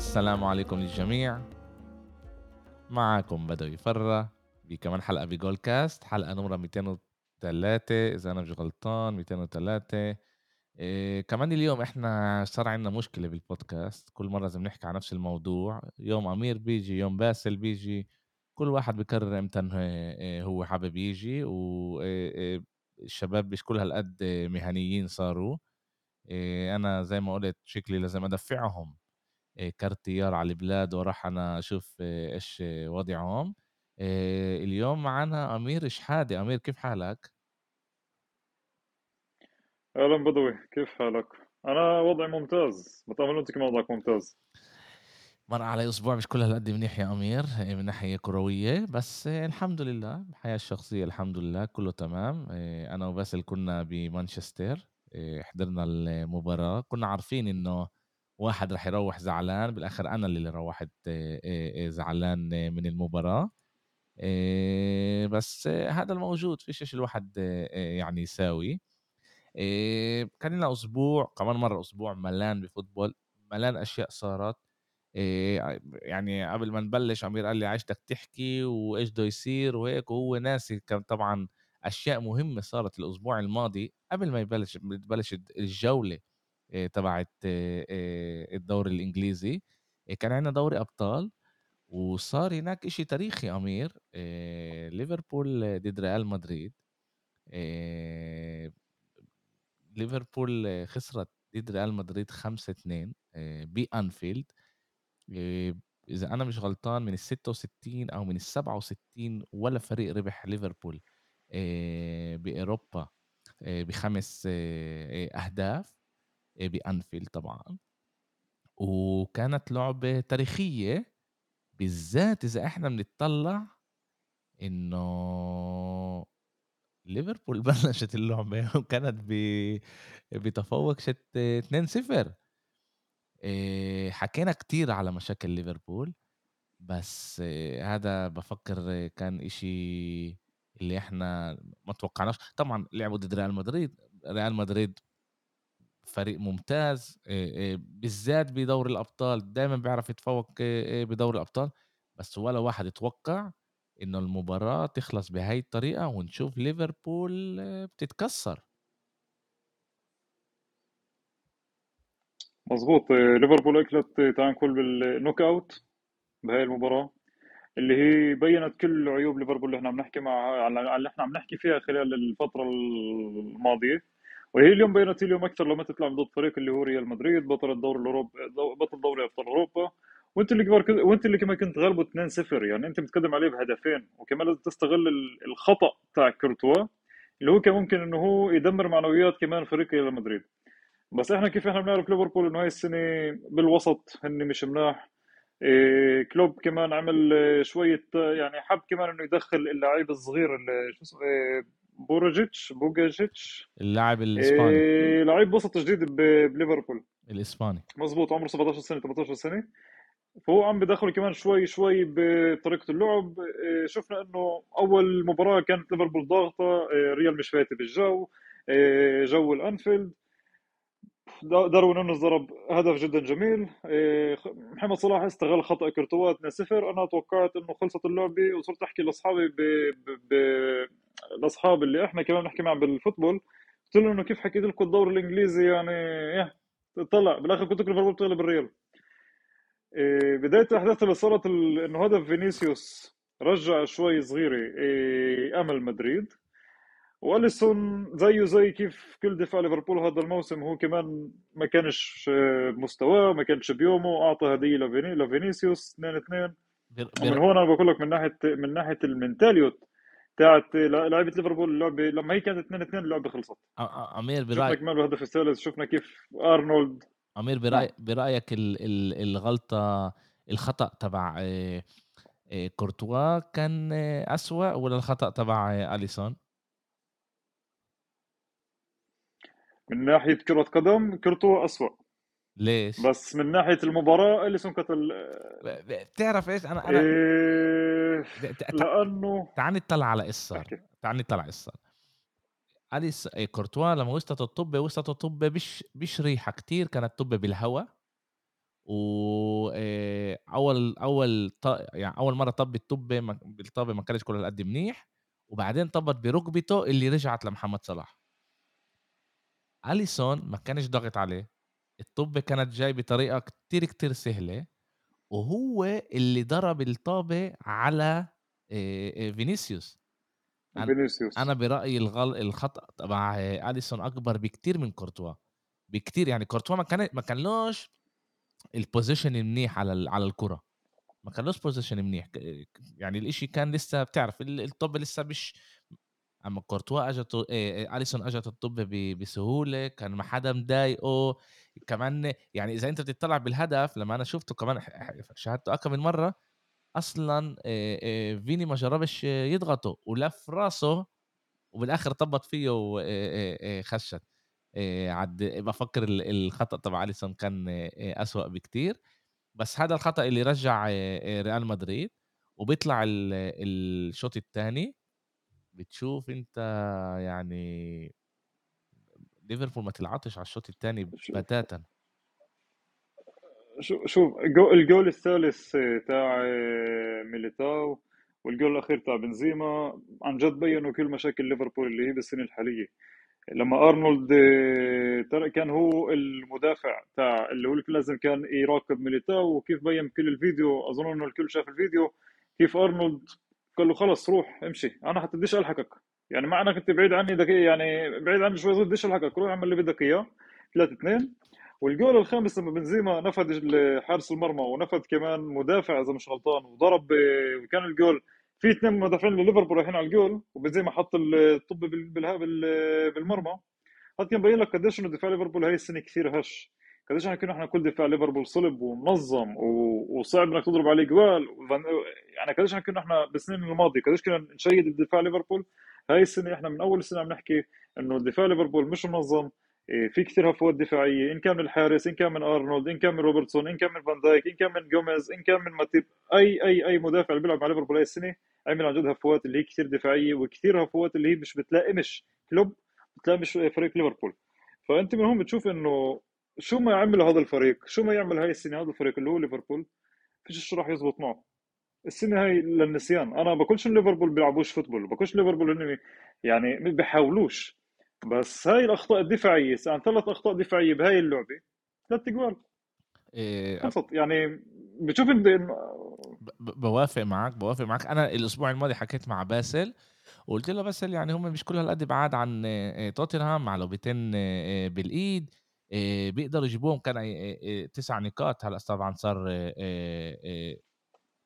السلام عليكم للجميع. معكم بدوي فرة بكمان حلقة بجول كاست حلقة نمرة 203 إذا أنا مش غلطان 203 إيه كمان اليوم إحنا صار عندنا مشكلة بالبودكاست كل مرة لازم نحكي عن نفس الموضوع. يوم أمير بيجي يوم باسل بيجي كل واحد بكرر إمتى إيه، هو حابب يجي. والشباب إيه، مش كل هالقد مهنيين صاروا. أنا زي ما قلت شكلي لازم أدفعهم. كارت طيار على البلاد وراح أنا أشوف إيش وضعهم. اليوم معنا أمير شحاده أمير كيف حالك؟ أهلا بدوي. كيف حالك؟ أنا وضعي ممتاز. بتامل أنت كمان وضعك ممتاز. مر علي أسبوع مش كل هالقد منيح يا أمير من ناحية كروية. بس الحمد لله الحياة الشخصية الحمد لله كله تمام. أنا وباسل كنا بمانشستر حضرنا المباراة. كنا عارفين إنه واحد راح يروح زعلان بالآخر أنا اللي روحت زعلان من المباراة. بس هذا الموجود فيش إيش الواحد يعني يساوي. كان لنا أسبوع كمان مرة أسبوع ملان بفوتبول ملان أشياء صارت. يعني قبل ما نبلش عمير قال لي عايزتك تحكي وإيش بده يصير وهيك وهو ناسي كان طبعا أشياء مهمة صارت الأسبوع الماضي. قبل ما يبلش تبلش الجولة تبعت الدوري الإنجليزي. كان عندنا دوري أبطال وصار هناك إشي تاريخي أمير ليفربول ضد ريال مدريد. ليفربول خسرت ضد ريال مدريد 5 2 ب Anfield إذا أنا مش غلطان من ال 66 أو من ال 67 ولا فريق ربح ليفربول بأوروبا بخمس أهداف. بانفيلد طبعا. وكانت لعبة تاريخية بالذات إذا إحنا بنطلع إنه ليفربول بلشت اللعبة وكانت بتفوق شت 2-0 حكينا كتير على مشاكل ليفربول بس هذا بفكر كان إشي اللي إحنا ما توقعناش. طبعا لعبوا ضد ريال مدريد ريال مدريد فريق ممتاز بالذات بدور الأبطال دائما بيعرف يتفوق بدور الأبطال. بس ولا واحد يتوقع إنه المباراة تخلص بهاي الطريقة ونشوف ليفربول بتتكسر. مظبوط. ليفربول أكلت تانكول بالنوك أوت بهاي المباراة اللي هي بينت كل عيوب ليفربول اللي إحنا بنحكي مع على اللي إحنا عم نحكي فيها خلال الفترة الماضية. وهي اليوم بينت اليوم أكثر لما تطلع ضد فريق اللي هو ريال مدريد بطل الدوري الاوروبي بطل دوري أبطال أوروبا. وأنت اللي كبار وأنت اللي كمان كنت غلبه 2-0 يعني أنت متقدم عليه بهدفين وكمان لازم تستغل الخطأ تاع كورتوا اللي هو كان ممكن إنه هو يدمر معنويات كمان فريق ريال مدريد. بس إحنا كيف إحنا بنعرف ليفربول إنه هاي السنة بالوسط هن مش مناح. إيه كلوب كمان عمل شوية يعني حب كمان إنه يدخل اللعيب الصغير اللي شو اسمه إيه بوروجيتش بوجاجيتش. اللاعب الإسباني. إيه لعيب وسط جديد بليفربول. الإسباني. مظبوط عمره 17 سنة 18 سنة. فهو عم بدخل كمان شوي شوي بطريقة اللعب. إيه شفنا إنه أول مباراة كانت ليفربول ضاغطة. إيه ريال مش فايتة بالجو. إيه جو الأنفيلد. داروين نونز ضرب هدف جدا جميل. إيه، محمد صلاح استغل خطأ كرتوا 2-0 أنا توقعت إنه خلصت اللعبة وصرت أحكي لأصحابي ب... ب... الأصحاب اللي إحنا كمان بنحكي معهم بال football قلت لهم إنه كيف حكيت لكم الدوري الإنجليزي يعني إيه طلع بالآخر كنت ليفربول بتغلب الريال. إيه بداية الاحداث اللي صارت إنه هدف فينيسيوس رجع شوي صغيرة إيه أمل مدريد. وأليسون زيه زي كيف كل دفاع ليفربول هذا الموسم هو كمان ما كانش مستواه ما كانش بيومه أعطى هدية لفيني لفينيسيوس 2 2 من هون أنا بقول لك من ناحيه من ناحية ال מנטליות تاعت لعيبة ليفربول اللعبة لما هي كانت 2 2 اللعبة خلصت. أمير برأيك شفنا كمان الهدف الثالث شفنا كيف ارنولد أمير برأيك نعم. برأيك الغلطة الخطأ تبع آه، آه، كورتوا كان آه، أسوأ ولا الخطأ تبع أليسون؟ من ناحية كرة قدم كرتوا اسوء ليش؟ بس من ناحية المباراة إليسون قتل بتعرف إيش؟ أنا أنا إيه... لأنه تعال نطلع على قصه تعال نطلع قصه اليس إيه كورتوا لما وصلت الطبه وصلت الطبه بش بش ريحة كثير كانت طبه بالهواء. و آآ أول أول ط يعني أول مرّة طَب الطُبّة ما بالطابة ما كانش كل هالقد منيح، وبعدين طبّت بركبته اللي رجعت لمحمد صلاح. أليسون ما كانش ضاغط عليه، الطُبّة كانت جاي بطريقة كتير، كتير سهلة، وهو اللي ضرب الطابة على آآ فينيسيوس. أنا فينيسيوس. أنا برأيي الغل الخطأ تبع أليسون أكبر بكتير من كورتوا، بكتير يعني كورتوا ما كان ما كانلوش الposition المنيح على ال على الكرة، ما كانلوش position منيح. يعني الإشي كان لسه بتعرف ال الطُب لسه مش أمّا كورتوا أجته آآ أليسون أجت الطُب ب بسهولة، كان ما حدا مضايقه، كمان يعني إذا أنت بتطلع بالهدف لمّا أنا شُفته كمان شاهدته أكم من مرّة، أصلًا آآ آآ فيني ما جرّبش يضغطه ولَف راسه وبالآخر طبّط فيه و آآ آآ خشّت. آآ عد بافكّر ال الخطأ تبع أليسون كان أسوأ بكتير، بس هذا الخطأ اللي رجّع ريال مدريد، وبيطلع ال الشوط التاني بتشوف أنت يعني ليفربول ما تلعبش على الشوط التاني شوف بتاتا. شو شوف الجو الجول الثالث تاع ميليتاو والجول الأخير تاع بنزيما عن جد بيّنوا كل مشاكل ليفربول اللي هي بالسنة الحالية لما أرنولد آه، كان هو المدافع تاع اللي هو لازم كان يراقب ميليتاو وكيف بين كل الفيديو أظن إنه الكل شاف الفيديو كيف أرنولد قال له خلص روح امشي. أنا حتى بديش ألحقك. يعني مع أنك أنت بعيد عني دقيقة يعني بعيد عني شوي بديش ألحقك. روح اعمل اللي بدك إياه. 3 2 والجول الخامس لما بنزيما نفذ حارس المرمى ونفذ كمان مدافع إذا مش غلطان وضرب وكان الجول في اثنين مدافعين لليفربول رايحين على الجول وبنزيما حط الطب بال- بال- بالمرمى. هذا كان مبين لك قديش إنه دفاع ليفربول هاي السنة كثير هش. قديش إحنا كنا إحنا كل دفاع ليفربول صلب ومنظم وصعب إنك تضرب عليه جوال. يعني قديش إحنا كنا إحنا بالسنين الماضية قديش كنا نشيد الدفاع ليفربول. هاي السنة إحنا من أول السنة عم نحكي إنه دفاع ليفربول مش منظم. إيه، في كثير هفوات دفاعية إن كان من الحارس إن كان من أرنولد إن كان من روبرتسون إن كان من فان دايك إن كان من جوميز إن كان من ماتيب. اي اي أي مدافع اللي بيلعب مع ليفربول هاي السنة عمل عن جد هفوات اللي هي كثير دفاعية وكثير هفوات اللي هي مش بتلائمش كلوب بتلائمش فريق ليفربول. فأنت من هون بتشوف إنه شو ما يعمل هذا الفريق؟ شو ما يعمل هاي السنة هذا الفريق اللي هو ليفربول؟ فيش شو راح يزبط معه. السنة هاي للنسيان. أنا بقولش إن ليفربول بيلعبوش football بقولش ليفربول هن يعني ما بيحاولوش بس هاي الأخطاء الدفاعية عن ثلاث أخطاء دفاعية بهاي اللعبة ثلاث آآ خلصت يعني بتشوف إنت إنه ب ب باوافق معاك، باوافق معاك. أنا الأسبوع الماضي حكيت مع باسل وقُلت له: "باسل يعني هم مش كل هالقد بعاد عن آآ توتنهام مع لعبتين آآ بالإيد، آآ بيقدروا يجيبوهم." كان آآ آآ 9 نقاط، هلأ طبعًا صار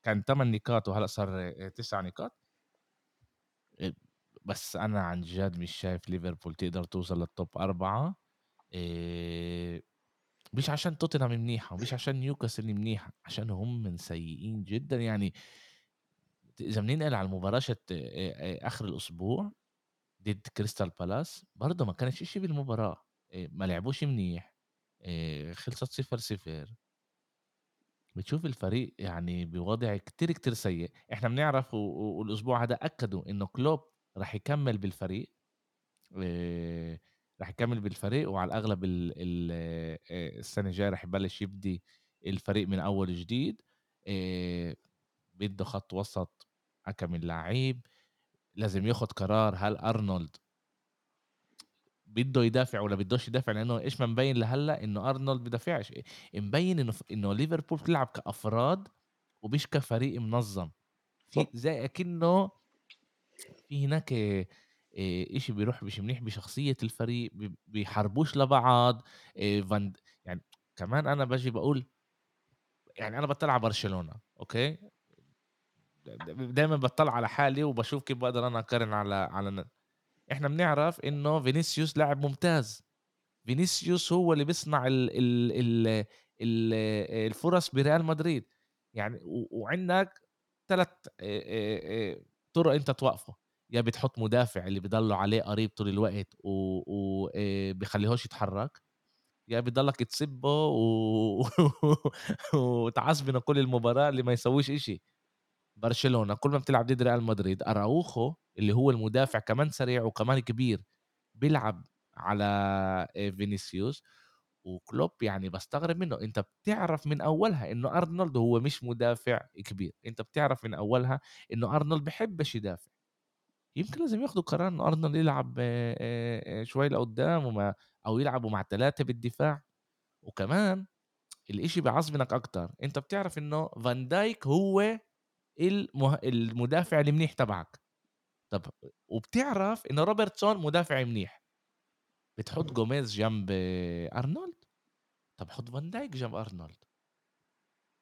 كان 8 نقاط وهلأ صار 9 نقاط. بس أنا عن جد مش شايف ليفربول تقدر توصل 4 آآ مش عشان توتنهام منيحة ومش عشان نيوكاسل منيحة، عشان هم سيئين جدًا. يعني إذا بننقل على المباراة آخر الأسبوع ضد كريستال بالاس برضه ما كانش إشي بالمباراة، ما لعبوش منيح، خلصت 0-0 بتشوف الفريق يعني بوضع كتير، كتير سيء. إحنا بنعرف و و والأسبوع هذا أكدوا إنه كلوب راح يكمّل بالفريق، راح يكمّل بالفريق وعلى الأغلب ال ال آآ السنة الجاية راح يبلش يبدي الفريق من أول جديد، بده خط وسط أكم من لعيب، لازم ياخد قرار. هل أرنولد بده يدافع والّا بدوش يدافع لأنه إيش ما مبين لهلّأ إنه أرنولد بيدافعش، مبين إنه ف إنه ليفربول بتلعب كأفراد ومش كفريق منظم، في زي أكنه في هناك آآ إشي بيروح مش منيح بشخصية الفريق، بيحاربوش لبعض، فان يعني كمان أنا باجي باقول يعني أنا باتطلع على برشلونة أوكي، دايمًا باتطلع على حالي وباشوف كيف باقدر أنا أقارن على على ن إحنا بنعرف إنه فينيسيوس لاعب ممتاز. فينيسيوس هو اللي بيصنع ال ال ال ال الفرص بريال مدريد يعني وعندك 3 آآ آآ طرق أنت توقفه، يا بتحط مدافع اللي بيضلوا عليه قريب طول الوقت و و آآ بيخليهوش يتحرك، يا بتضلك تسبه و وتعصبنه كل المباراة اللي ما يسويش إشي. برشلونة كل ما بتلعب ضد ريال مدريد أراوخو اللي هو المدافع كمان سريع وكمان كبير بيلعب على آآ فينيسيوس وكلوب يعني باستغرب منه. أنت بتعرف من أولها إنه أرنولد هو مش مدافع كبير أنت بتعرف من أولها إنه أرنولد بحبش يدافع. يمكن لازم ياخدوا قرار إنه أرنولد يلعب آآ آآ شوي لقدام وما أو يلعبوا مع 3 بالدفاع، وكمان الإشي بيعصبنك أكتر، أنت بتعرف إنه فان دايك هو المدافع المنيح تبعك، طب وبتعرف إنه روبرتسون مدافع منيح، بتحط جوميز جنب أرنولد؟ طب حُط فان دايك جنب أرنولد.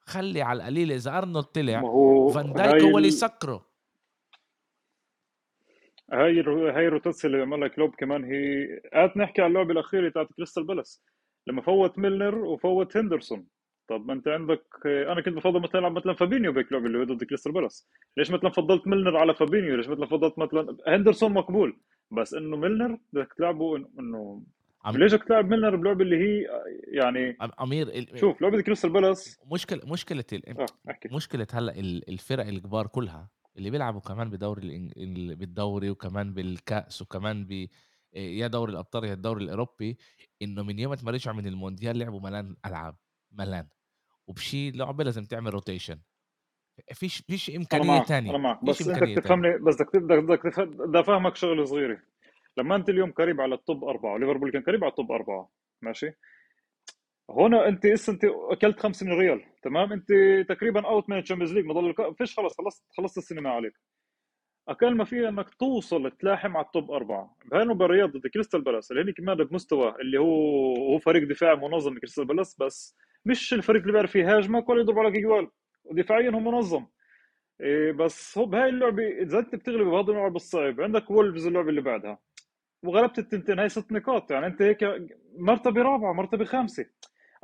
خلّي على القليل إذا أرنولد طلع فان دايك هو اللي ال... يسكره. هاي هاي ال רוטציה اللي عملها كلوب كمان هي قاعد نحكي على اللعبه الاخيره تاعت كريستال بالاس لما فوت ميلنر وفوت هندرسون طب ما انت عندك أنا كنت بفضل مثلا العب مثلا فابينيو بهيك لعبة اللي هو ضد كريستال بالاس. ليش مثلا فضلت ميلنر على فابينيو؟ ليش مثلا فضلت مثلا هندرسون مقبول؟ بس إنه ميلنر بدك تلعبه انه عم ليش بدك تلعب ميلنر بلعبة اللي هي يعني أم أمير ال شوف لعبة كريستال بالاس مشكلة مشكلة ال أحكي. مشكلة هلأ ال الفرق الكبار كلها اللي بيلعبوا كمان بدوري الإنج بالدوري وكمان بالكأس وكمان ب يا دوري الأبطال يا الدوري الأوروبي، إنه من يومة ما رجعوا من المونديال لعبوا ملان ألعاب، ملان، وبشي لعبة لازم تعمل rotation. فيش فيش إمكانية معك أنا معك. بس تانية. بتفهمني بس بدك بدك بدك بدي أفهمك شغلة صغيرة. لما أنت اليوم قريب على ال top أربعة وليفربول كان قريب على ال top أربعة ماشي؟ هنا أنت هسه أنت أكلت خمسه من الريال تمام؟ أنت تقريبا out من ال Champions League ما ضل فيش خلص خلصت خلصت السنة ما عليك. أقل ما فيها إنك توصل تلاحم على ال top أربعة. بهاي المباريات ضد كريستال بالاس اللي هن كمان بمستوى اللي هو هو فريق دفاع منظم كريستال بالاس بس مش الفريق اللي بيعرف يهاجمك ولا يضرب عليك أجوال. ودفاعيا هو منظم. إيه بس هو بهاي اللعبة إذا أنت بتغلب بهذا اللعب الصعب عندك وولفز اللعبة اللي بعدها. وغلبت التنتين هاي ست نقاط. يعني أنت هيك مرتبة رابعة مرتبة خامسة.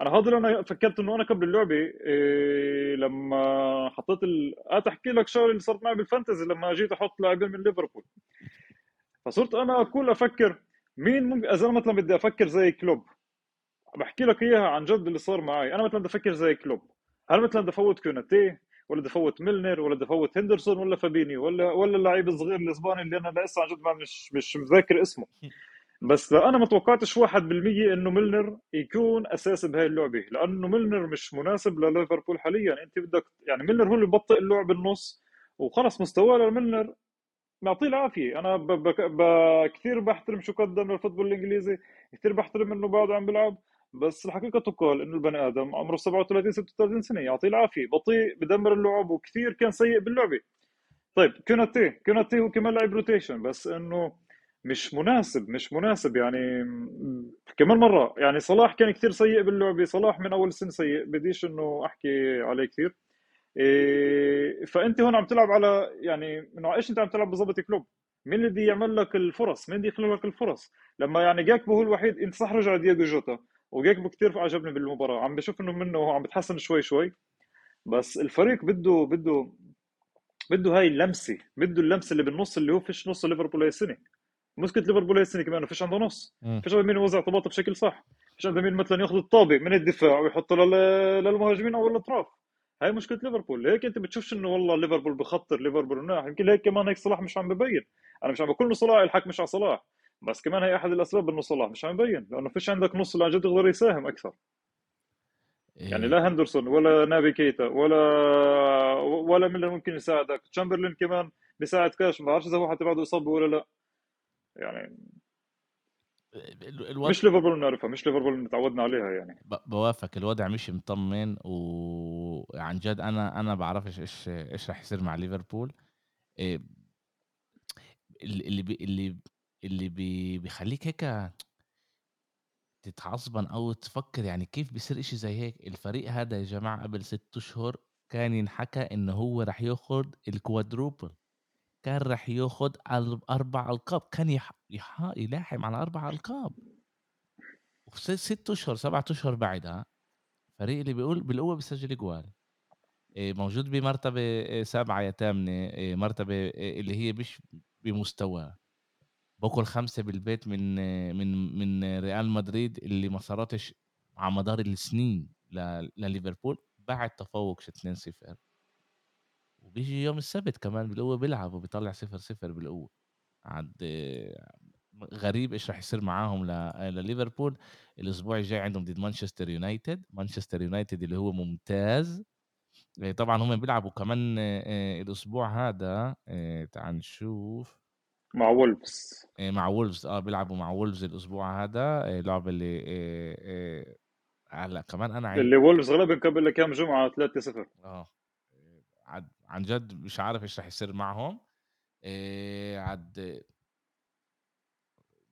أنا هذا اللي أنا فكرت إنه أنا قبل اللعبة إيه لما حطيت ال... أحكي لك شغلة اللي صارت معي بال fantasy لما جيت أحط لاعبين من ليفربول. فصرت أنا اكون أفكر مين ممكن إذا مثلا بدي أفكر زي كلوب. بحكي لك إياها عن جد اللي صار معي. أنا مثلا بدي أفكر زي كلوب. هل مثلا بدي أفوت كوناتي؟ ولا بدي أفوت ميلنر؟ ولا بدي أفوت هندرسون؟ ولا فابينيو؟ ولا ولا اللعيب الصغير الأسباني اللي أنا لسه عن جد ما مش مش متذكر اسمه. بس أنا ما توقعتش 1% إنه ميلنر يكون اساسي بهاي اللعبة. لأنه ميلنر مش مناسب لليفربول حاليا. أنت بدك يعني ميلنر هو اللي ببطئ اللعب بالنص وخلص مستواه لميلنر. معطيه العافية. أنا ب... ب... ب... كثير بحترم شو قدم لل football الإنجليزي. كثير بحترم إنه بعده عم بيلعب. بس الحقيقة تقال إنه البني آدم عمره 37 36 سنة يعطيه العافية بطيء بدمر اللعب وكثير كان سيء باللعبه طيب كوناتي كوناتي هو كمان لعب rotation بس إنه مش مناسب مش مناسب يعني كمان مرة يعني صلاح كان كثير سيء باللعبة صلاح من أول السنة سيء بديش إنه أحكي عليه كثير. إيه فأنت هون عم تلعب على يعني إنه إيش أنت عم تلعب بالضبط كلوب؟ مين اللي بده يعمل لك الفرص؟ مين بده يخلق لك الفرص؟ لما يعني جاكبو هو الوحيد أنت صح رجع دياغو جوتا. وجاكبو كثير عجبني بالمباراة. عم بشوف إنه منه عم بتحسن شوي شوي. بس الفريق بده بده بده هاي اللمسة بده اللمسة اللي بالنص اللي هو فيش نص ليفربول هاي السنة. مشكله ليفربول هاي السنة كمان فيش عنده نص. فيش عنده مين يوزع طاباته بشكل صح. فيش عنده مين مثلا ياخذ الطابة من الدفاع ويحطه لل- للمهاجمين أو الأطراف. هاي مشكله ليفربول. هيك أنت بتشوفش إنه والله ليفربول بخطر ليفربول مناح. يمكن هيك كمان هيك صلاح مش عم ببين. أنا مش عم بقول إنه صلاح الحق مش على صلاح. بس كمان هي أحد الأسباب انه صلاح مش عم يبين لأنه فيش عندك نص اللي عن جد يقدر يساهم أكثر. يعني آآ لا هندرسون ولا نابي كيتا ولا ولا ميلنر ممكن يساعدك. تشامبرلين كمان بيساعد كاش ما بعرفش إذا هو حتى بعده إصابة ولا لا. يعني ال الوضع مش ليفربول بنعرفها مش ليفربول اللي تعودنا عليها يعني. ب باوافقك الوضع مش مطمن وعن جد أنا أنا بعرفش إيش إيش راح يصير مع ليفربول. ال اللي بي اللي اللي بي بيخلّيك هيك تتعصبن أو تفكّر يعني كيف بيصير إشي زي هيك؟ الفريق هذا يا جماعة قبل 6 أشهر كان ينحكى إنه هو راح ياخُد الquadruple كان راح ياخُد ال 4 ألقاب، كان يح يح يلاحم على 4 ألقاب وفي س 6 أشهر 7 أشهر بعدها الفريق اللي بيقول بالقوة بيسجّل أجوال آآ موجود بمرتبة آآ 7 يا 8 آآ مرتبة اللي هي مش بمستواه. باكل 5 بالبيت من من من ريال مدريد اللي ما صارتش على مدار السنين لليفربول بعد تفوق 2-0 وبيجي يوم السبت كمان بالقوة بيلعب وبيطلّع 0-0 بالقوة. عند غريب إيش راح يصير معاهم لليفربول، الأسبوع الجاي عندهم ضد مانشستر يونايتد، مانشستر يونايتد اللي هو ممتاز، طبعًا هم بيلعبوا كمان آآ الأسبوع هذا آآ تعال نشوف. مع وولفز. آآ مع وولفز. آه بيلعبوا مع وولفز الأسبوع هذا، آآ لعبة اللي آآ آآ هلأ كمان أنا عن اللي وولفز غلبهم قبل كم جمعة؟ 3-0 آه. عن عن جد مش عارف إيش راح يصير معهم، آآ عاد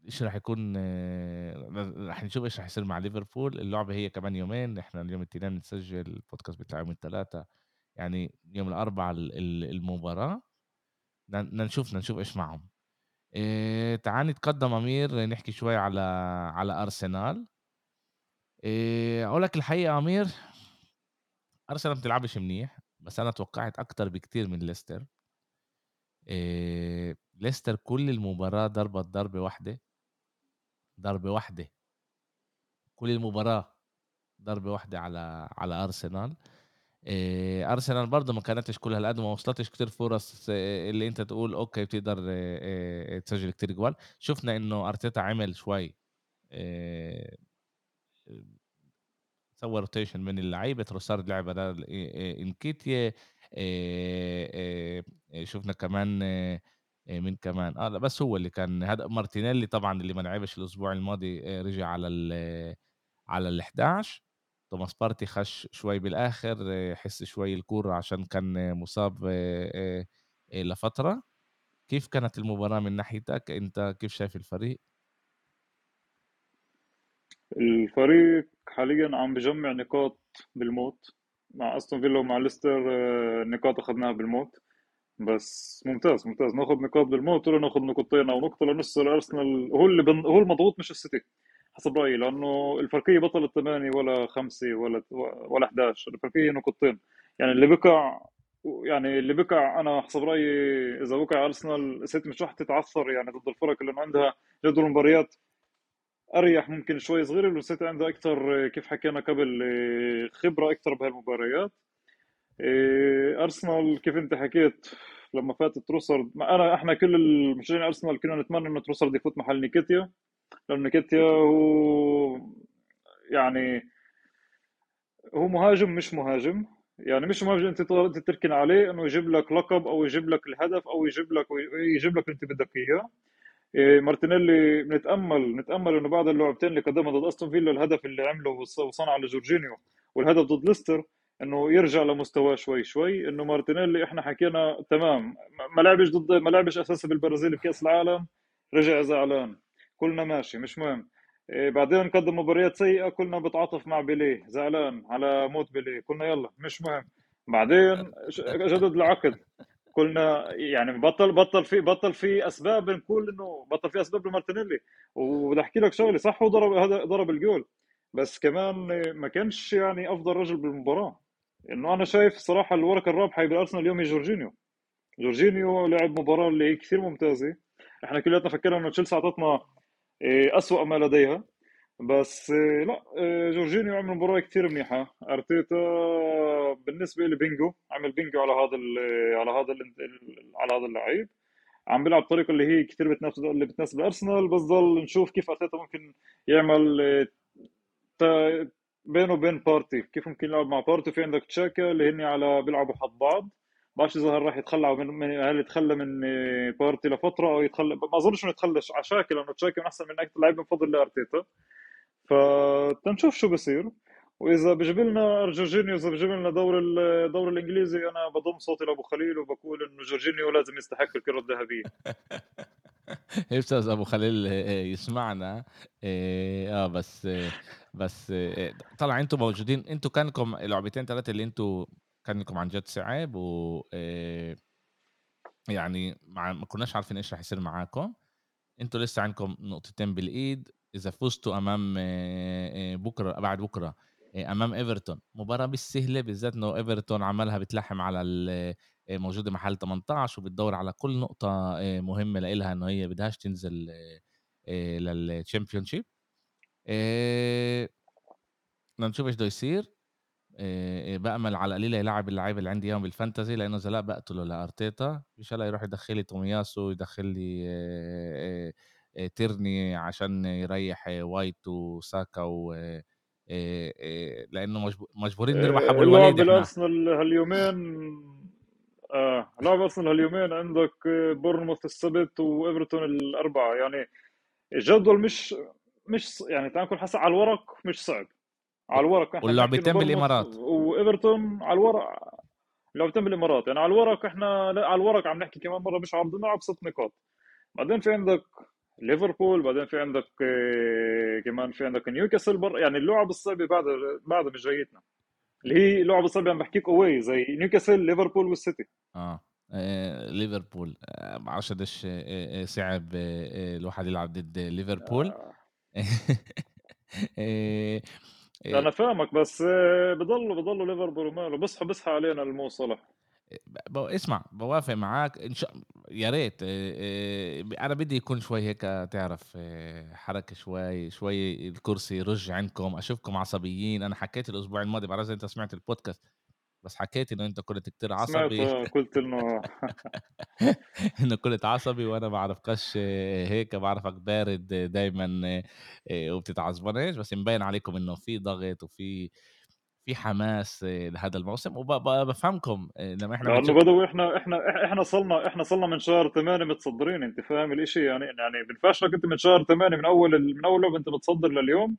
إيش راح يكون آه، راح نشوف إيش راح يصير مع ليفربول، اللعبة هي كمان يومين، إحنا اليوم التنين بنسجل البودكاست بتاع يوم التلاتة، يعني يوم الأربعاء ال ال المباراة. بدنا بدنا نشوف بدنا نشوف إيش معهم. آآ تعال نتقدم أمير نحكي شوي على على أرسنال. آآ أقول لك الحقيقة أمير، أرسنال ما بتلعبش منيح، بس أنا توقعت أكتر بكتير من ليستر. آآ ليستر كل المباراة ضربت ضربة واحدة، ضربة واحدة. كل المباراة ضربة واحدة على على أرسنال. آآ أرسنال برضه ما كانتش كل هالقد ما وصلتش كتير فرص آآ اللي أنت تقول أوكي بتقدر آآ تسجل كتير جوال. شُفنا إنه أرتيتا عمل شوي سوى rotation بين اللعيبة، تروسارد لعب آآ آآ شُفنا كمان مين كمان؟ آه لأ بس هو اللي كان هذا مارتينيلي طبعًا اللي ما لعبش الأسبوع الماضي رجع على ال على ال11 توماس بارتي خش شوي بالآخر حس شوي الكورة عشان كان مصاب آآ لفترة. كيف كانت المباراة من ناحيتك؟ أنت كيف شايف الفريق؟ الفريق حاليا عم بجمع نقاط بالموت مع أستون فيلا ومع ليستر نقاط أخذناها بالموت بس ممتاز ممتاز ناخذ نقاط بالموت ولا ناخذ نقطتين أو نقطة لنص أرسنال هو اللي بن... هو المضغوط مش السيتي حسب رأيي لأنه الفرقيه بطلت ثمانية ولا خمسة ولا ولا 11 الفرقيه نقطتين يعني اللي بقع يعني اللي بقع أنا حسب رأيي إذا بقع أرسنال السيتي مش راح تتعثر يعني ضد الفرق اللي عندها جدول المباريات أريح ممكن شوي صغيره والسيتي عندها أكثر كيف حكينا قبل خبرة أكثر بهالمباريات. إيه، أرسنال كيف أنت حكيت لما فاتت تروسرد أنا إحنا كل المشجعين أرسنال كنا نتمنى إنه تروسرد يفوت محل نيكيتيا. لأنه نيكيتيا هو يعني هو مهاجم مش مهاجم. يعني مش مهاجم أنت تركن عليه إنه يجيب لك لقب أو يجيب لك الهدف أو يجيب لك يجيب لك اللي أنت بدك إياه. إيه، مارتينيلي بنتأمل نتامل إنه بعد اللعبتين اللي قدمها ضد أستون فيلا الهدف اللي عمله وصنع لجورجينيو والهدف ضد ليستر إنه يرجع لمستواه شوي شوي. إنه مارتينيلي إحنا حكينا تمام ما لعبش ضد ما لعبش اساسي بالبرازيل بكأس العالم رجع زعلان. قلنا ماشي مش مهم. إيه بعدين قدم مباريات سيئة قلنا بتعاطف مع بيليه. زعلان على موت بيليه. قلنا يلا مش مهم. بعدين جدد العقد. قلنا يعني بطل بطل في بطل في أسباب نقول إنه بطل في أسباب لمارتينيلي. وبدي أحكي لك شغلة صح هو ضرب هذا ضرب الجول. بس كمان ما كانش يعني أفضل رجل بالمباراة. إنه أنا شايف صراحة الورقه الرابحة بالارسنال اليوم هي جورجينيو. جورجينيو لعب مباراة اللي هي كثير ممتازة. إحنا كلياتنا فكرنا إنه تشيلسي أعطتنا إيه، اسوء ما لديها. بس إيه، لا إيه، جورجينيو عمل مباراة كثير منيحة. أرتيتا بالنسبة لي عمل بينجو على هذا على هذا على هذا اللعيب. عم بيلعب بطريقة اللي هي كثير بتناسب اللي بتناسب الارسنال بس ضل نشوف كيف أرتيتا ممكن يعمل بينه وبين بارتي. كيف ممكن يلعب مع بارتي؟ في عندك تشاكا اللي هن على بيلعبوا حد بعض. بعرفش اذا راح يتخلى من هل يتخلى من بارتي لفترة أو يتخلى ما أظنش إنه يتخلى على تشاكا لأنه تشاكا من أحسن من أكثر لعيب بفضل لأرتيتا. فتنشوف شو بصير وإذا بجيب لنا جورجينيو إذا بجيب لنا دور الدور الإنجليزي أنا بضم صوتي لأبو خليل وبقول إنه جورجينيو لازم يستحق الكرة الذهبية. أستاذ أبو خليل؟ يسمعنا. إيه، آه بس بس طلع أنتم موجودين. أنتم كان لكم لعبتين ثلاثة اللي أنتم كان لكم عن جد صعب و إيه، يعني ما كناش عارفين إيش رح يصير معاكم. أنتم لسه عندكم نقطتين بالإيد. إذا فزتوا أمام بكرة بعد بكرة أمام إيفرتون مباراة مش سهله بالذات إنه إيفرتون عملها بتلحم على موجودة محل 18 وبتدور على كل نقطة مهمة لإلها إنه هي بدهاش تنزل لل Championship بدنا نشوف إيش بده يصير. بأمل على القليله يلعب اللعيبه اللي عندي إياهم بال fantasy لأنه إذا لا بقتله لأرتيتا ان شاء الله يروح يدخل لي تومياسو يدخل لي آه، تيرني عشان يريح وايت وساكا و لأنه مجبورين نربح أبو الوليد لعب إحنا. الأرسنال هاليومين آه لعب ارسنال هاليومين عندك بورنموث السبت وإيفرتون الأربعة يعني الجدول مش مش يعني تعال نكون حسب على الورق مش صعب. على الورق. إحنا واللعبتين بالإمارات. وإيفرتون على الورق. لعبتين بالإمارات. يعني على الورق إحنا على الورق عم نحكي كمان مرة مش عرض نلعب ست نقاط. بعدين في عندك ليفربول بعدين في عندك آه، كمان في عندك نيوكاسل بر يعني اللعب الصعبه بعد بعد مش جايتنا اللي هي لعب الصعبه عم بحكيك اوي زي نيوكاسل ليفربول والسيتي. آه آه، ليفربول. ما بعرفش قديش صعب الواحد يلعب ضد ليفربول. آه. أنا فاهمك بس آه، بضلوا بضلوا ليفربول وماله بصحى بصحى علينا المو صلاح اسمع بوافق معاك. إن شاء يا ريت أنا بدي يكون شوي هيك تعرف حركة شوي شوي الكرسي يرج عندكم. أشوفكم عصبيين. أنا حكيت الأسبوع الماضي بعرف أنت سمعت البودكاست. بس حكيت إنه أنت كنت كتير عصبي. سمعت قلت إنه إنه كنت عصبي وأنا ما بعرفكش هيك بعرفك بارد دايما وبتتعصبنش بس مبين عليكم إنه في ضغط وفي في حماس لهذا الموسم. وبفهمكم لما إحنا لأنه بدو إحنا إحنا إحنا صلنا إحنا صلنا من شهر 8 متصدرين أنت فاهم الإشي؟ يعني يعني بنفعش لك أنت من شهر 8 من أول من أول لعبة أنت متصدر لليوم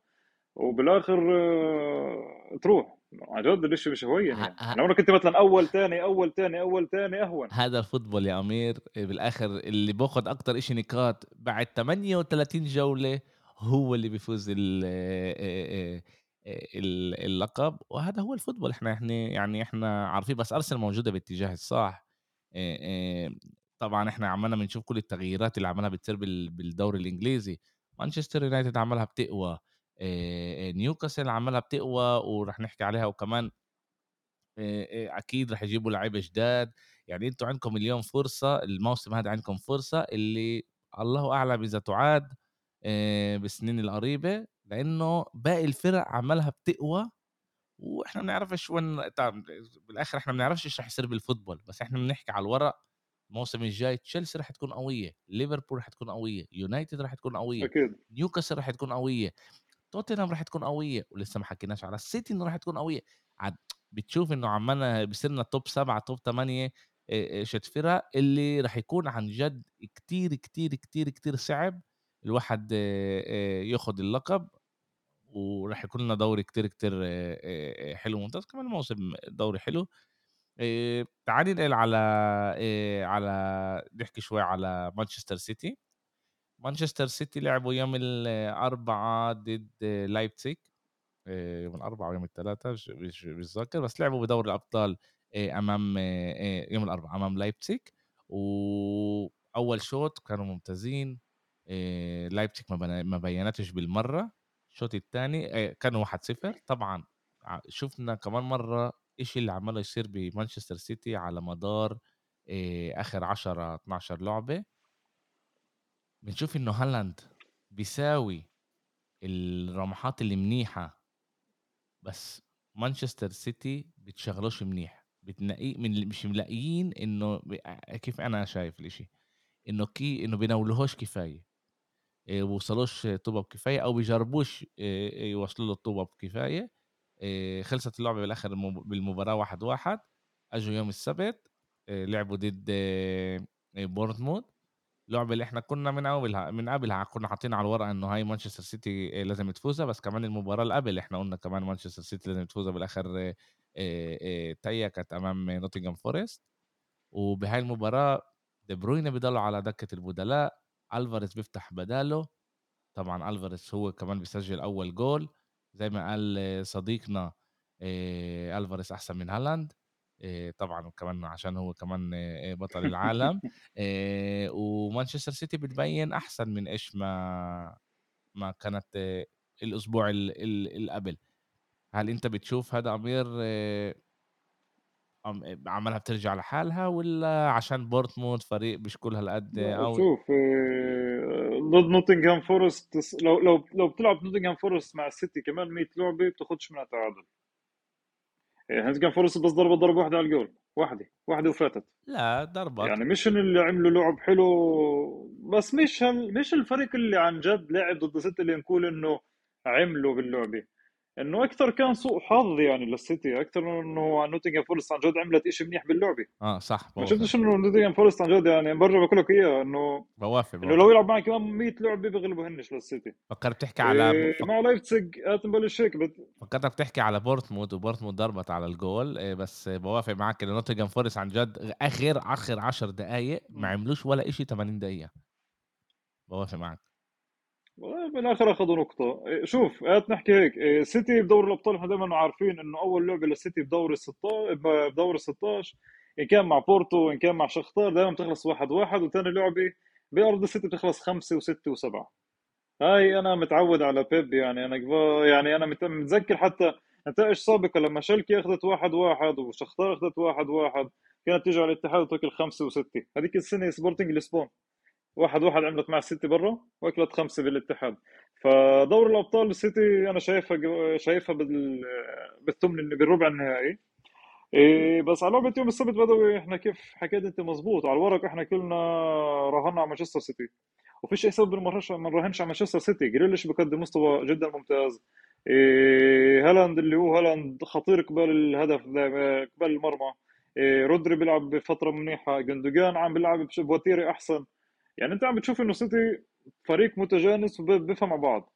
وبالآخر آه، تروح. عن جد الاشي مش هوين يعني. لو كنت مثلا أول ثاني أول ثاني أول ثاني أهون. هذا الفوتبول يا أمير. بالآخر اللي باخذ أكثر شيء نقاط بعد 38 جولة هو اللي بيفوز اللقب. وهذا هو الفوتبول. إحنا إحنا يعني إحنا عارفين بس أرسنال موجودة باتجاه الصح. طبعا إحنا عمالنا بنشوف كل التغييرات اللي عملها بتصير بالدوري الإنجليزي. مانشستر يونايتد عملها بتقوى. نيوكاسل عملها بتقوى ورح نحكي عليها وكمان أكيد رح يجيبوا لعيبه جداد. يعني أنتم عندكم اليوم فرصة الموسم هذا عندكم فرصة اللي الله أعلم إذا تعاد بالسنين القريبة لأنه باقي الفرق عملها بتقوى وإحنا ما بنعرفش وين بالآخر إحنا ما بنعرفش إيش رح يصير بال football بس إحنا بنحكي على الورق الموسم الجاي تشيلسي رح تكون قوية ليفربول رح تكون قوية يونايتد رح تكون قوية أكيد. نيوكاسل رح تكون قوية. توتنهام رح تكون قوية ولسه ما حكيناش على السيتي إنه رح تكون قوية. عاد بتشوف إنه عمالنا بصيرنا top سبعة top ثمانية شت فرق اللي رح يكون عن جد كتير كتير كتير كتير صعب الواحد ياخذ اللقب ورح يكون لنا دوري كتير كتير حلو ممتاز. كمان موسم دوري حلو. تعال ننقل على على نحكي شوي على مانشستر سيتي. مانشستر سيتي لعبوا يوم الأربعاء ضد لايبزيج يوم الأربعاء ويوم الثلاثاء مش بتذكر بس لعبوا بدوري الأبطال أمام يوم الأربعاء أمام لايبزيج وأول شوط كانوا ممتازين لايبزيج ما بينتش بالمرة الشوط الثاني كانوا 1-0 طبعا شفنا كمان مرة إيش اللي عماله يصير بمانشستر سيتي على مدار آخر 10 12 لعبة. بنشوف إنه هالاند بيساوي الرمحات اللي منيحة بس مانشستر سيتي بتشغلوش منيح. بتنقي من مش ملاقيين إنه كيف أنا شايف الإشي؟ إنه كي إنه بيناولوهوش كفاية. إيه وصلوش طوبة بكفاية أو بيجربوش إيه يوصلوا له الطوبة بكفاية. خلصت اللعبة بالآخر بالمباراة واحد واحد. أجوا يوم السبت لعبوا ضد بورتموث. اللعبه اللي إحنا كنا من أولها من قبلها كنا حاطين على الورقة إنه هاي مانشستر سيتي لازم تفوزها بس كمان المباراة اللي قبل إحنا قلنا كمان مانشستر سيتي لازم تفوزها بالآخر تايا كانت أمام نوتنغهام فورست. وبهاي المباراة دي بروين بيضلوا على دكة البدلاء ألفاريز بيفتح بداله. طبعا ألفاريز هو كمان بيسجل أول جول. زي ما قال صديقنا ألفاريز أحسن من هالاند. طبعا كمان عشان هو كمان بطل العالم ومانشستر سيتي بتبين أحسن من إيش ما ما كانت الأسبوع اللي قبل. هل أنت بتشوف هذا أمير عملها بترجع لحالها ولا عشان دورتموند فريق مش كل هالقد أو شوف ضد نوتنغهام فورست لو لو لو بتلعب نوتنغهام فورست مع السيتي كمان 100 لعبة بتاخذش منها تعادل. نوتنغهام فورست بس ضربه ضربة واحدة على الجول. واحدة. واحدة وفاتت. لا ضربت يعني مش اللي عملوا لعب حلو بس مش هال مش الفريق اللي عن جد لعب ضد سيتي اللي نقول إنه عملوا باللعبة. إنه أكثر كان سوء حظ يعني للسيتي أكثر من إنه نوتنغهام فورست عن جد عملت شيء منيح باللعبة. آه صح ما شفتش إنه نوتنغهام فورست عن جد يعني برجع بقول لك اياها إنه بوافق إنه لو يلعب معك كمان 100 لعبة بيغلبوا هنش للسيتي. فكرت تحكي على إيه مع لايبزيج نبلش هيك بت... فكرتك تحكي على بورتموث وبورتموث ضربت على الجول. إيه، بس بوافق معك إنه نوتنجهام فورست عن جد آخر آخر 10 دقائق ما عملوش ولا شيء 80 دقيقة. بوافق معك. بالاخر اخذوا نقطة. إيه، شوف هات نحكي هيك. إيه، سيتي بدوري الأبطال إحنا دائما عارفين إنه أول لعبة للسيتي بدوري ال 16 بدوري ال 16 إن كان مع بورتو إن كان مع شختار دائما بتخلص واحد واحد. وثاني لعبة بأرض السيتي بتخلص خمسة وستة وسبعة. هاي أنا متعود على بيب يعني. أنا يعني أنا مت- متذكر حتى نتائج سابقة لما شلكي أخذت واحد واحد وشختار أخذت واحد واحد. كانت تيجي على الاتحاد وتاكل خمسة وستة. هذيك السنة سبورتنج لشبون واحد واحد عملت مع السيتي برا وأكلت خمسة بالاتحاد. فدوري الأبطال السيتي أنا شايفها شايفها بال بالثمن بالربع النهائي. إيه بس على لعبة يوم السبت بدي إحنا كيف حكيت أنت مزبوط. على الورق إحنا كلنا راهنا على مانشستر سيتي. وفيش أي سبب ما نراهنش على مانشستر سيتي. جريليش بقدم مستوى جدا ممتاز. إيه هالاند اللي هو هالاند خطير قبال الهدف قبال المرمى. إيه رودري بيلعب بفترة منيحة. جندوجان عم بيلعب بوتيرة أحسن. يعني انت عم بتشوف انه سيتي فريق متجانس وبيفهم مع بعض.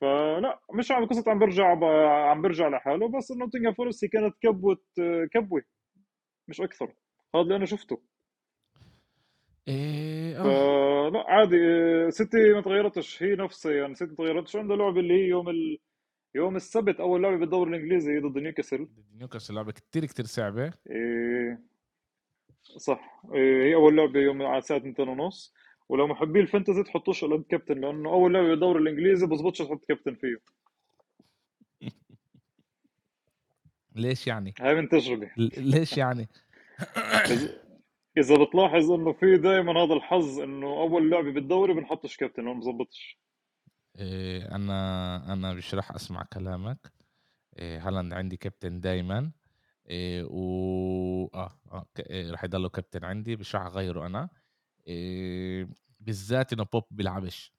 فلا مش عم قصة عم برجع. عم برجع لحاله بس نوتنغهام فورست كانت كبوة كبوة. مش أكثر. هذا اللي أنا شفته. إيه آه. فلا عادي سيتي ما تغيرتش. هي نفسها يعني سيتي ما تغيرتش. عندها لعبة اللي هي يوم ال... يوم السبت أول لعبة بالدوري الإنجليزي ضد نيوكاسل. نيوكاسل لعبة كتير كتير صعبة. إيه صح. إيه هي أول لعبة يوم على الساعة 2 ونص. ولو محبي الفانتزي تحطوش على كابتن لأنه أول لعبة بالدوري الإنجليزي بزبطش تحط كابتن فيه. ليش يعني؟ هاي من تجربة. ل- ليش يعني؟ إذا بتلاحظ إنه في دائما هذا الحظ إنه أول لعبة بالدوري بنحطش كابتن لو مزبطش إيه أنا أنا مش راح أسمع كلامك. إيه هالاند عندي كابتن دايما. إيه و آه, آه. إيه راح يضله كابتن عندي مش راح أغيره أنا. إيه بالذات إنه بوب بيلعبش.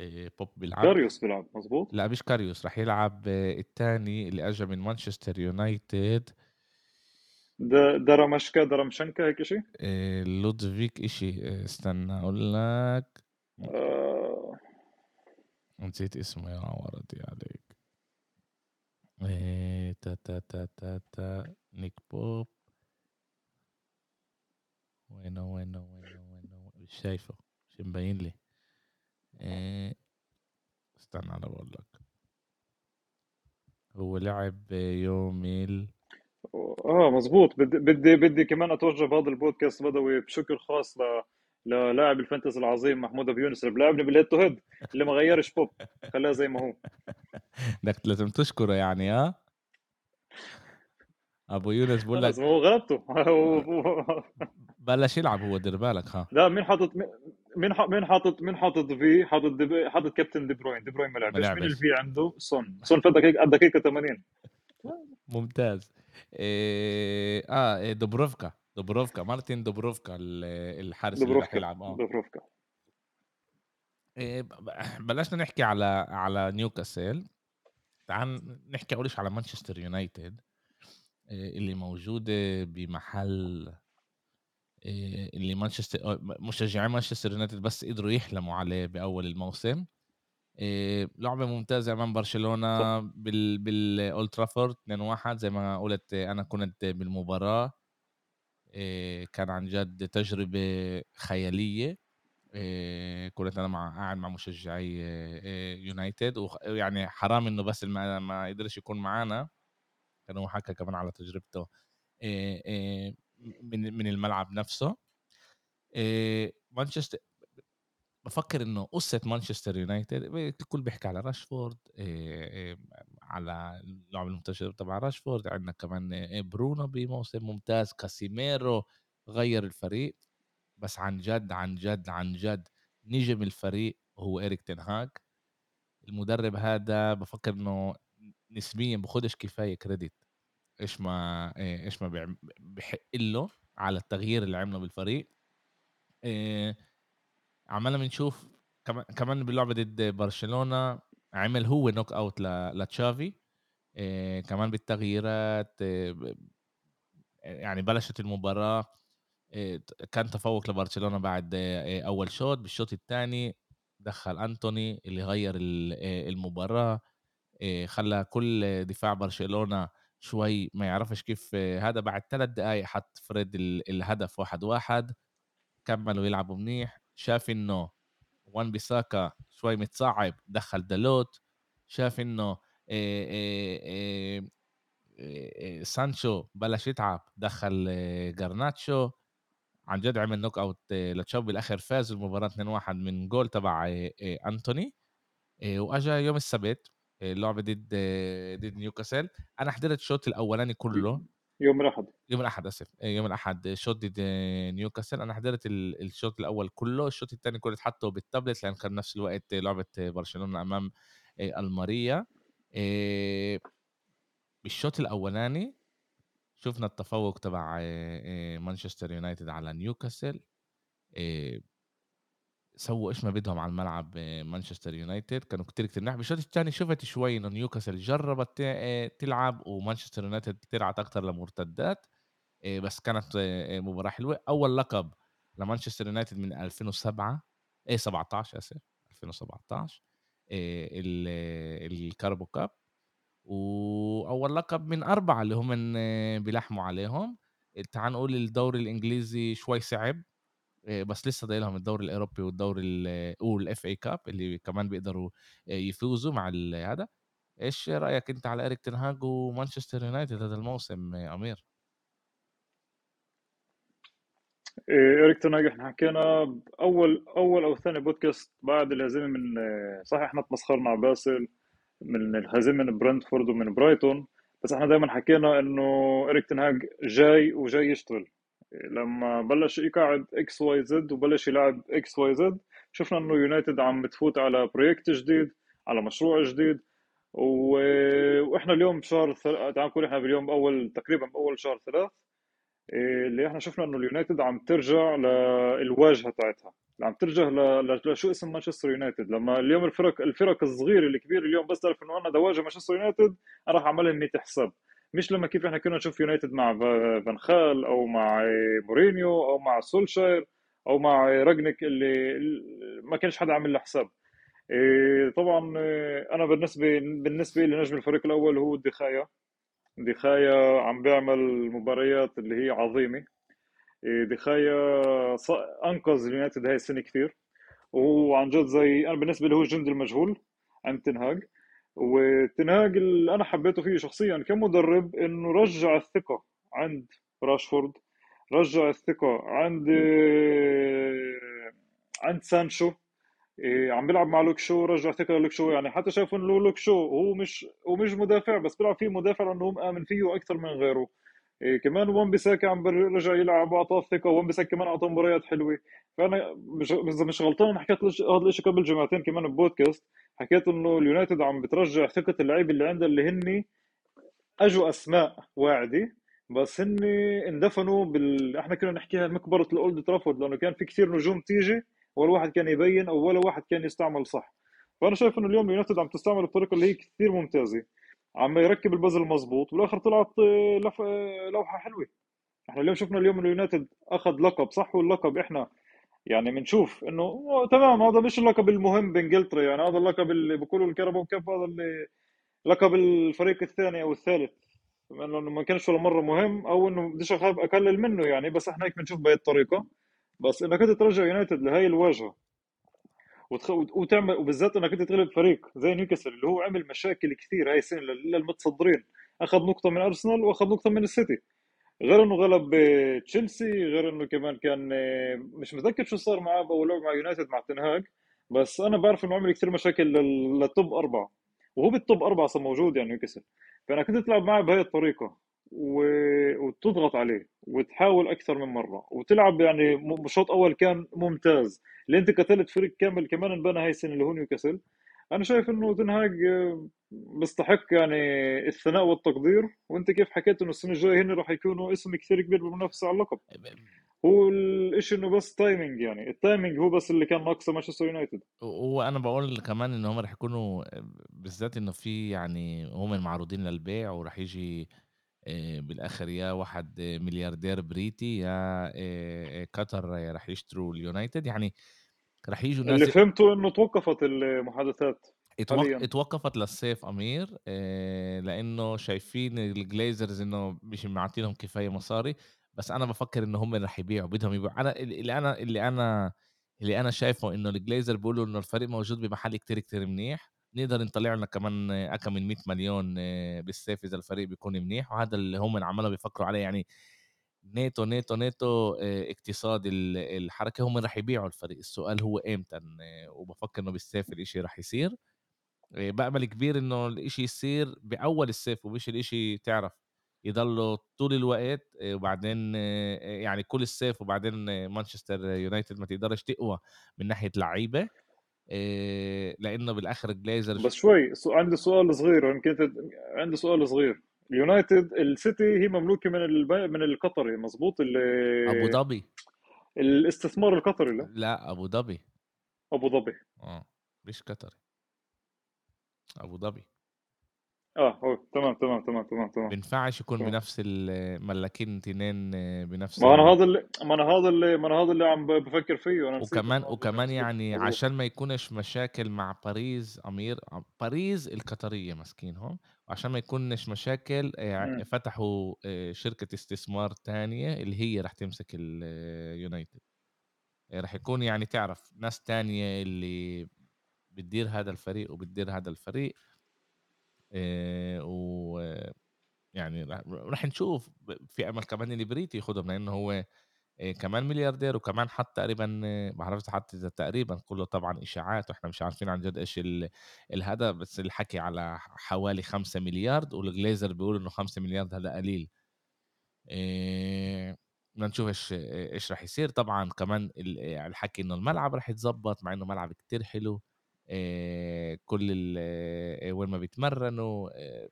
إيه بوب بيلعب. كاريوس بيلعب مزبوط لا مش كاريوس راح يلعب آه، الثاني اللي اجى من مانشستر يونايتد. دوبرشكا دوبرشنكا هيك شيء لودفيك إيه استنى أقول لك. آه. نسيت اسمه يا ولدي عليك. تا تا تا تا تا نيك بوب. وينه وينه وينه وينه مش شايفه مش مبين لي إيه استنى أنا بقول لك هو لعب يوم ال آه مزبوط بدي بدي بدي كمان أتوجه بهذا البودكاست بدوي بشكر خاص ل للاعب الفانتسي العظيم محمود ابو يونس اللي بلاعبني بال head to head اللي ما غيرش بوب. خلاه زي ما هو. بدك لازم تشكره يعني ها أبو يونس بقول لك هو غلبته هو- بلش يلعب هو دير بالك ها. لا مين حاطط مين مين حاطط مين حاطط في؟ حاطط دي حاطط كابتن دي بروين. دي بروين ما لعبش. مين. الفي عنده؟ سون. سون فات دقيقه على دقيقه 80 ممتاز. إيه آه إيه دوبروفكا. دوبروفكا مارتن دوبروفكا ال- الحارس اللي راح يلعب. آه. دوبروفكا. إيه بلشنا نحكي على على نيوكاسل. تعال نحكي أول شيء على مانشستر يونايتد. اللي موجوده بمحل إيه اللي مانشستر آه، مشجعين مانشستر يونايتد بس قدروا يحلموا عليه بأول الموسم. لعبة ممتازة امام برشلونة بال بالأولد ترافورد 2-1 زي ما قلت أنا كنت بالمباراة. كان عن جد تجربة خيالية. كنت أنا مع قاعد مع مشجعي يونايتد ويعني حرام إنه بس ما, قدرش يكون معنا كان هو حكى كمان على تجربته من من الملعب نفسه. مانشستر بفكر إنه قصة مانشستر يونايتد الكل بيحكي على راشفورد على اللعب المنتشر تبع راشفورد عندنا كمان برونو بموسم ممتاز كاسيميرو غير الفريق. بس عن جد عن جد عن جد نجم الفريق هو إيريك تنهاج المدرب هذا بفكر إنه نسبيا بخدش كفاية credit إيش ما آه، إيش ما بحق له على التغيير اللي عمله بالفريق. آه، عمالنا بنشوف كمان باللعبه ضد برشلونة عمل هو knockout لتشافي. آه، كمان بالتغييرات يعني بلشت المباراة. كان تفوق لبرشلونة بعد أول شوط. بالشوط الثاني دخل أنتوني اللي غير المباراة. خلى كل دفاع برشلونة شوي ما يعرفش كيف هذا بعد ثلاث دقائق حط فريد الهدف واحد واحد كملوا يلعبوا منيح. شاف إنه وان بيساكا شوي متصعب دخل دالوت. شاف إنه سانشو بلش يتعب دخل جرناتشو. عن جد عمل knockout لتشافي بالاخر فاز المباراة 2-1 من جول تبع أنتوني. وأجا يوم السبت اللعبة ضد ضد نيوكاسل. أنا حضرت الشوط الأولاني كله. يوم الأحد. يوم الأحد آسف. يوم الأحد. شوط ضد نيوكاسل. أنا حضرت الشوط الأول كله. الشوط الثاني كله حطه بالتابلت لأن كان نفس الوقت لعبة برشلونة أمام ألميريا. بالشوط الأولاني شفنا التفوق تبع مانشستر يونايتد على نيوكاسل. سووا إيش ما بدهم على الملعب مانشستر يونايتد كانوا كتير كتير منيح بالشوط الثاني شفت شوي إنه نيوكاسل جربت تلعب ومانشستر يونايتد تلعب أكثر لمرتدات. بس كانت مباراة حلوة. أول لقب لمانشستر يونايتد من 2007 إيه 17 آسف 2017 ال Carabao Cup. وأول لقب من أربعة اللي هم بيحلموا عليهم. تعال نقول الدوري الإنجليزي شوي صعب. بس لسه ضايل لهم الدوري الأوروبي والدوري وال FA Cup اللي كمان بيقدروا يفوزوا مع هذا. إيش رأيك أنت على إريك تنهاج ومانشستر يونايتد هذا الموسم أمير؟ إيه، إريك تنهاج إحنا حكينا اول أول أو ثاني بودكاست بعد الهزيمة من صحيح إحنا تمسخرنا على باسل من الهزيمة من برنتفورد ومن برايتون بس إحنا دائما حكينا إنه إريك تنهاج جاي وجاي يشتغل. لما بلش يقعد X Y Z وبلش يلعب X Y Z شفنا إنه يونايتد عم بتفوت على project جديد على مشروع جديد. و... وإحنا اليوم بشهر. تعال نقول إحنا باليوم اول تقريبا بأول شهر ثلاث إيه، اللي إحنا شفنا إنه اليونايتد عم ترجع للواجهة تاعتها عم ترجع ل... لشو اسم مانشستر يونايتد. لما اليوم الفرق الفرق الصغيره الكبيره اليوم بس تعرف إنه أنا بدي اواجه مانشستر يونايتد أنا راح اعمل لهم 100 حساب مش لما كيف إحنا كنا نشوف يونايتد مع فان خال أو مع مورينيو أو مع سولشاير أو مع رانجنيك اللي ما كانش حدا عامل له حساب. إيه، طبعا إيه، أنا بالنسبة بالنسبة لي نجم الفريق الأول هو دخايا دخايا عم بيعمل مباريات اللي هي عظيمة. إيه، دخايا أنقذ اليونايتد هاي السنة كثير وعن جد زي أنا بالنسبة لي هو الجندي المجهول عند تنهاج وتنهاج اللي أنا حبيته فيه شخصيا كمدرب إنه رجع الثقة عند راشفورد رجع الثقة عند عند سانشو. إيه عم بيلعب مع لوك شو رجع ثقة لوك شو. يعني حتى شايف إنه لوك شو هو مش هو مش مدافع بس بيلعب فيه مدافع لأنه هو مآمن فيه أكثر من غيره. إيه كمان وان بيساكا عم رجع يلعب واعطاه الثقة. وان بيساكا كمان أعطاه مباريات حلوة. فأنا مش إذا مش غلطان حكيت هذا الشيء قبل جمعتين كمان ببودكاست. حكيت إنه اليونايتد عم بترجع ثقة اللعيبة اللي عندها اللي هن أجوا أسماء واعدة بس هن اندفنوا بال إحنا كنا نحكيها مقبرة الأولد ترافورد لأنه كان في كثير نجوم تيجي ولا واحد كان يبين أو ولا واحد كان يستعمل صح. فأنا شايف إنه اليوم اليونايتد عم تستعمل الطريقة اللي هي كثير ممتازة عم يركب البازل مظبوط بالآخر طلعت لف... لوحة حلوة. إحنا اليوم شفنا اليوم اليونايتد أخذ لقب صح واللقب إحنا يعني بنشوف إنه تمام هذا مش اللقب المهم بانجلترا يعني هذا اللقب اللي بيقولوا ال Carabao Cup هذا اللي لقب الفريق الثاني أو الثالث. إنه ما كانش ولا مرة مهم أو إنه بديش أخاف أقلل منه يعني بس إحنا هيك بنشوف بهي الطريقة. بس إنك أنت ترجع يونايتد لهي الواجهة وتخ... وتعمل وبالذات إنك أنت تغلب فريق زي نيوكاسل اللي هو عمل مشاكل كثير هاي السنة للمتصدرين. أخذ نقطة من أرسنال وأخذ نقطة من السيتي. غير إنه غلب تشيلسي غير إنه كمان كان مش متذكر شو صار معاه باول لعبه مع يونايتد مع تنهاج بس أنا بعرف إنه عمل كثير مشاكل لل top أربعة وهو بال top أربعة أصلا موجود يعني نيوكاسل فإنك أنت تلعب معه بهي الطريقة و... وتضغط عليه وتحاول أكثر من مرة وتلعب يعني شوط أول كان ممتاز اللي انت قتلت فريق كامل كمان انبنى هاي السنة اللي هو نيوكاسل أنا شايف إنه تنهاج بيستحق يعني الثناء والتقدير وأنت كيف حكيت إنه السنة الجاية هن راح يكونوا اسم كثير كبير بالمنافسة على اللقب. هو الإشي إنه بس timing يعني ال timing هو بس اللي كان ناقصه مانشستر يونايتد وأنا بقول كمان ان هم رح يكونوا بالذات إنه في يعني هم معروضين للبيع وراح يجي آه، بالآخر يا واحد ملياردير בריטי يا آه، آه، قطر رح يشتروا اليونايتد. يعني رح يجوا اللي ناس فهمته إنه توقفت المحادثات اتوق... اتوقفت للصيف أمير آه، لأنه شايفين الجليزرز إنه مش معطينهم كفاية مصاري. بس أنا بفكر إنه هم رح يبيعوا بدهم يبيعوا. أنا اللي أنا اللي أنا اللي أنا شايفه إنه الجليزر بيقولوا إنه الفريق موجود بمحل كتير كتير منيح. نقدر نطلع لنا كمان اكم من 100 مليون آه، بالصيف إذا الفريق بيكون منيح. وهذا اللي هم عمالهم بيفكروا عليه. يعني נטו נטו נטו آه، اقتصاد ال- الحركة هم رح يبيعوا الفريق. السؤال هو إمتى آه، وبفكر إنه بالصيف الإشي رح يصير. آآ بأمل كبير إنه الإشي يصير بأول الصيف ومش الإشي تعرف يضلوا طول الوقت آآ وبعدين يعني كل الصيف وبعدين مانشستر يونايتد ما تقدرش تقوى من ناحية لعيبة. آآ لإنه بالآخر الجليزرز بس شوي عندي سؤال صغير يمكن عندي سؤال صغير. اليونايتد السيتي هي مملوكة من الب... من القطري مزبوط أبو ال... ظبي. الاستثمار القطري لا؟ لأ أبو ظبي. أبو ظبي. آه مش قطري. أبو ظبي. آه هو تمام تمام تمام تمام تمام. بينفعش يكون تمام. بنفس الملاكين تنين بنفس ما أنا هذا اللي ما أنا هذا اللي ما أنا هذا اللي عم بفكر فيه أنا وكمان وكمان يعني عشان ما يكونش مشاكل مع باريس أمير أ باريس القطرية ماسكينهم، وعشان ما يكونش مشاكل آآ امم فتحوا آآ شركة استثمار تانية اللي هي راح تمسك اليونايتد، راح يكون يعني تعرف ناس تانية اللي بتدير هذا الفريق وبتدير هذا الفريق. آآ ويعني راح راح نشوف في أمل كمان البريتي ياخدهم لإنه هو آآ كمان ملياردير وكمان حط تقريبًا ما باعرفش حط تقريبًا كلّه طبعًا إشاعات وإحنا مش عارفين عن جد ال الهدف، بس الحكي على حوالي 5.000.000.000 والGlazer بيقولوا إنه 5.000.000.000 هذا قليل. بدنا نشوف إيش إيش راح يصير، طبعًا كمان الحكي إنه الملعب راح يتضبّط مع إنه ملعب كتير حلو، كل ال آآ وين ما بيتمرّنوا آآ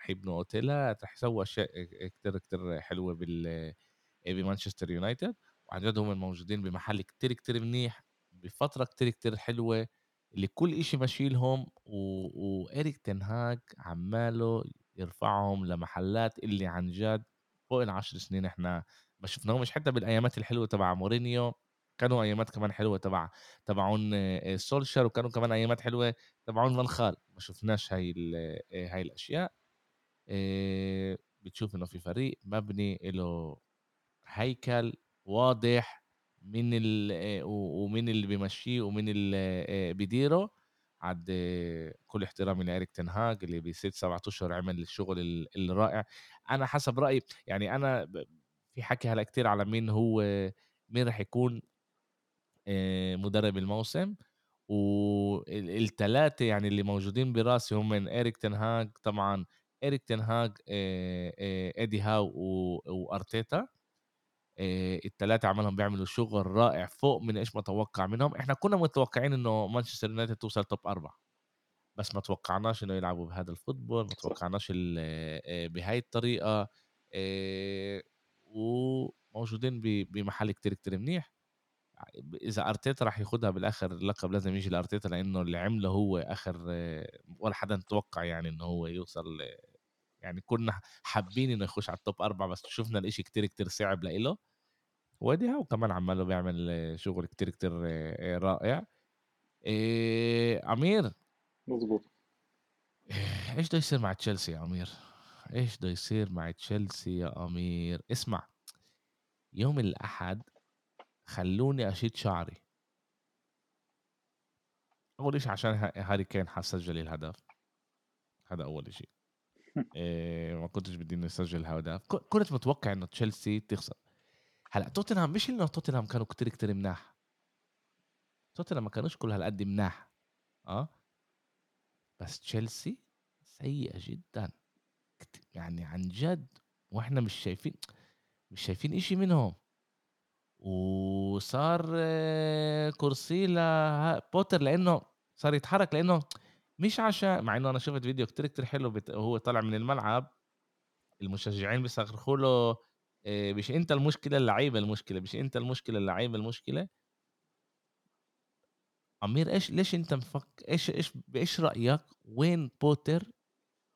رح يبنوا أوتيلات، رح يسووا أشياء كتير، كتير حلوة بال بمانشستر يونايتد. وعن جد هم موجودين بمحل كتير كتير منيح بفترة كتير كتير حلوة اللي كل إشي ماشيلهم. و... وإريك تنهاج عماله يرفعهم لمحلات اللي عن جد فوق العشر سنين إحنا ما شفناهمش. حتى بالأيامات الحلوة تبع مورينيو كانوا أيامات كمان حلوة تبع تبعون آه، سولشر وكانوا كمان أيامات حلوة تبعون فان خال ما شفناش هاي. آه، هاي الأشياء آه، بتشوف إنه في فريق مبني له هيكل واضح مين ال ومين اللي بيمشّيه ومين اللي آآ بيديره، عاد آه، كل احترامي لإيريك تين هاج اللي ب6، 7 أشهر عمل الشغل ال الرائع. أنا حسب رأيي يعني أنا ب في حكي هلأ كتير على مين هو مين راح يكون مدرب الموسم، وال ال3 يعني اللي موجودين براسي هم من إيريك تين هاج طبعًا إيريك تين هاج آآ آآ إيدي هاو و وأرتيتا. آآ ال3 عمالهم بيعملوا شغل رائع فوق من إيش ما توقّع منهم، إحنا كنا متوقعين إنه مانشستر يونايتد توصل top 4 بس ما توقعناش إنه يلعبوا بهذا الفوتبول، ما توقعناش بهاي الطريقة. آآ وموجودين بمحل كتير، كتير منيح، ب إذا أرتيتا راح ياخدها بالآخر اللقب لازم ييجي لأرتيتا لإنه اللي عمله هو آخر آه، ولا حدا متوقع يعني إنه هو يوصل يعني كنا حابين إنه يخش على الtop 4 بس شُفنا الإشي كتير، كتير صعب لإله. وأدي هاو كمان عمّاله بيعمل شغل كتير، كتير رائع. آآ أمير مزبوط آه، إيش بده يصير مع تشيلسي يا أمير؟ إيش بده يصير مع تشيلسي يا أمير؟ اسمع، يوم الأحد خلّوني أشيد شعري، أول إشي عشان هاري كين حسجل الهدف، هذا أول إشي. آآ ما كنتش بدي إنه يسجل الهدف، كنت متوقع إنه تشيلسي تخسر. هلأ توتنهام مش إنه توتنهام كانوا كتير، كتير مناح، توتنهام ما كانوش كل هالقد مناح، آه، بس تشيلسي سيئة جدًا. يعني عن جد وإحنا مش شايفين مش شايفين إشي منهم، وصار آه، كرسي ل بوتر لإنه صار يتحرك لإنه مش عشان مع إنه أنا شُفت فيديو كتير، كتير حلو وهو طالع من الملعب المشجعين بيصرخوا له آآ مش أنت المشكلة، اللعيبة المشكلة، مش أنت المشكلة، اللعيبة المشكلة. عمير إيش ليش أنت مفك إيش إيش بإيش رأيك وين بوتر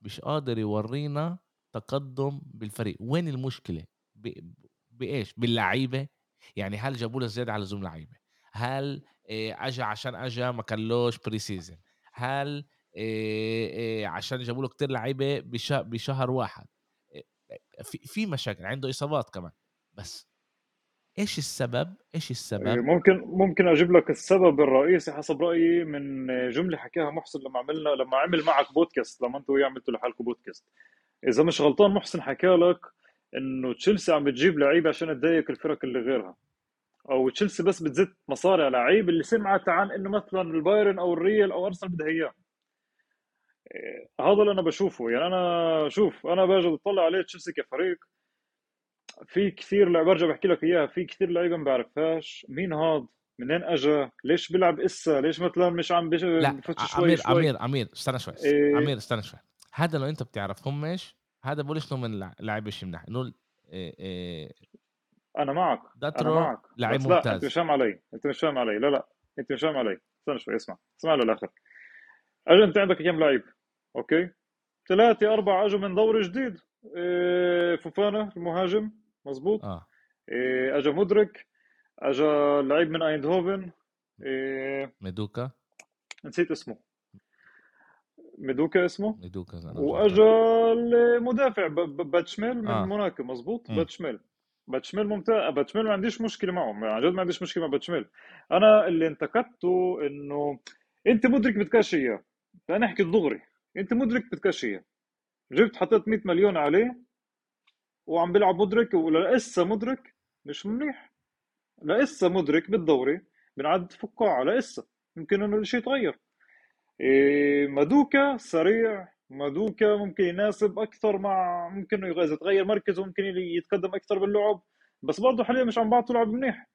مش قادر يورّينا تقدُّم بالفريق، وين المشكلة؟ ب بإيش؟ باللعيبة؟ يعني هل جابوا له زيادة على اللزوم لعيبة؟ هل آآ أجا عشان أجا ما كلّوش pre-season؟ هل آآ آآ عشان جابوا له كتير لعيبة بش بشهر واحد؟ في في مشاكل، عنده إصابات كمان، بس إيش السبب، إيه، السبب ممكن ممكن أجيب لك السبب الرئيسي حسب رأيي من جملة حكاها محسن لما عملنا لما عمل معك بودكاست لما وياه عملتوا لحالكم بودكاست إذا مش غلطان محسن حكى لك إنه تشيلسي عم بتجيب لعيبة عشان تضايق الفرق اللي غيرها. أو تشيلسي بس بتزت مصاري على لعيب اللي سمعت عن إنه مثلا البايرن أو الريال أو أرسنال بدها إياه. هذا اللي أنا بشوفه. يعني أنا شوف أنا باجي بطلع عليه تشيلسي كفريق في كثير لعيبه برجع بحكي لك إياها في كثير لعيبة ما بعرفهاش. مين هاد؟ منين اجى ليش بيلعب إسا؟ ليش مثلا مش عم بفتش شوي عمير شوي؟ عمير عمير استنى شوي، إيه. عمير استنى شوي، هذا لو أنت بتعرفهمش هذا بقولش إنه من لع لاعب مش منيح، آآ أنا معك أنا داترو معك لعيب بس لا انت مش ممتاز، فاهم علي انت مش فاهم علي لا لا انت مش فاهم علي استنى شوي اسمع اسمع للآخر. اجى انت عندك كم لعيب؟ أوكي ثلاثة أربعة أجوا من دوري جديد إيه فوفانا المهاجم مزبوط آه، إيه اجى مدرك اجى لعيب من أيندهوفن إيه ميدوكا، نسيت اسمه. ميدوكا اسمه؟ ميدوكا واجا المدافع بادياشيل من آه، موناكو مزبوط إمم، بادياشيل. بادياشيل ممتاز. بادياشيل ما عنديش مشكلة معه عن جد ما عنديش مشكلة مع بادياشيل. أنا اللي انتقدته إنه أنت مدريك بدكش إياه. خلينا نحكي دغري. أنت مدريك بدكش إياه. جبت حطيت 100 مليون عليه وعم بيلعب مدرك ولسه مدرك مش منيح. لسه مدرك بالدوري بنعد فقاعه لسه. يمكن إنه الشيء يتغير. مادوكا سريع. مادوكا ممكن يناسب أكثر مع ممكن إذا تغير مركزه ممكن يتقدم أكثر باللعب. بس برضه حاليا مش عم بعطوا لعب منيح.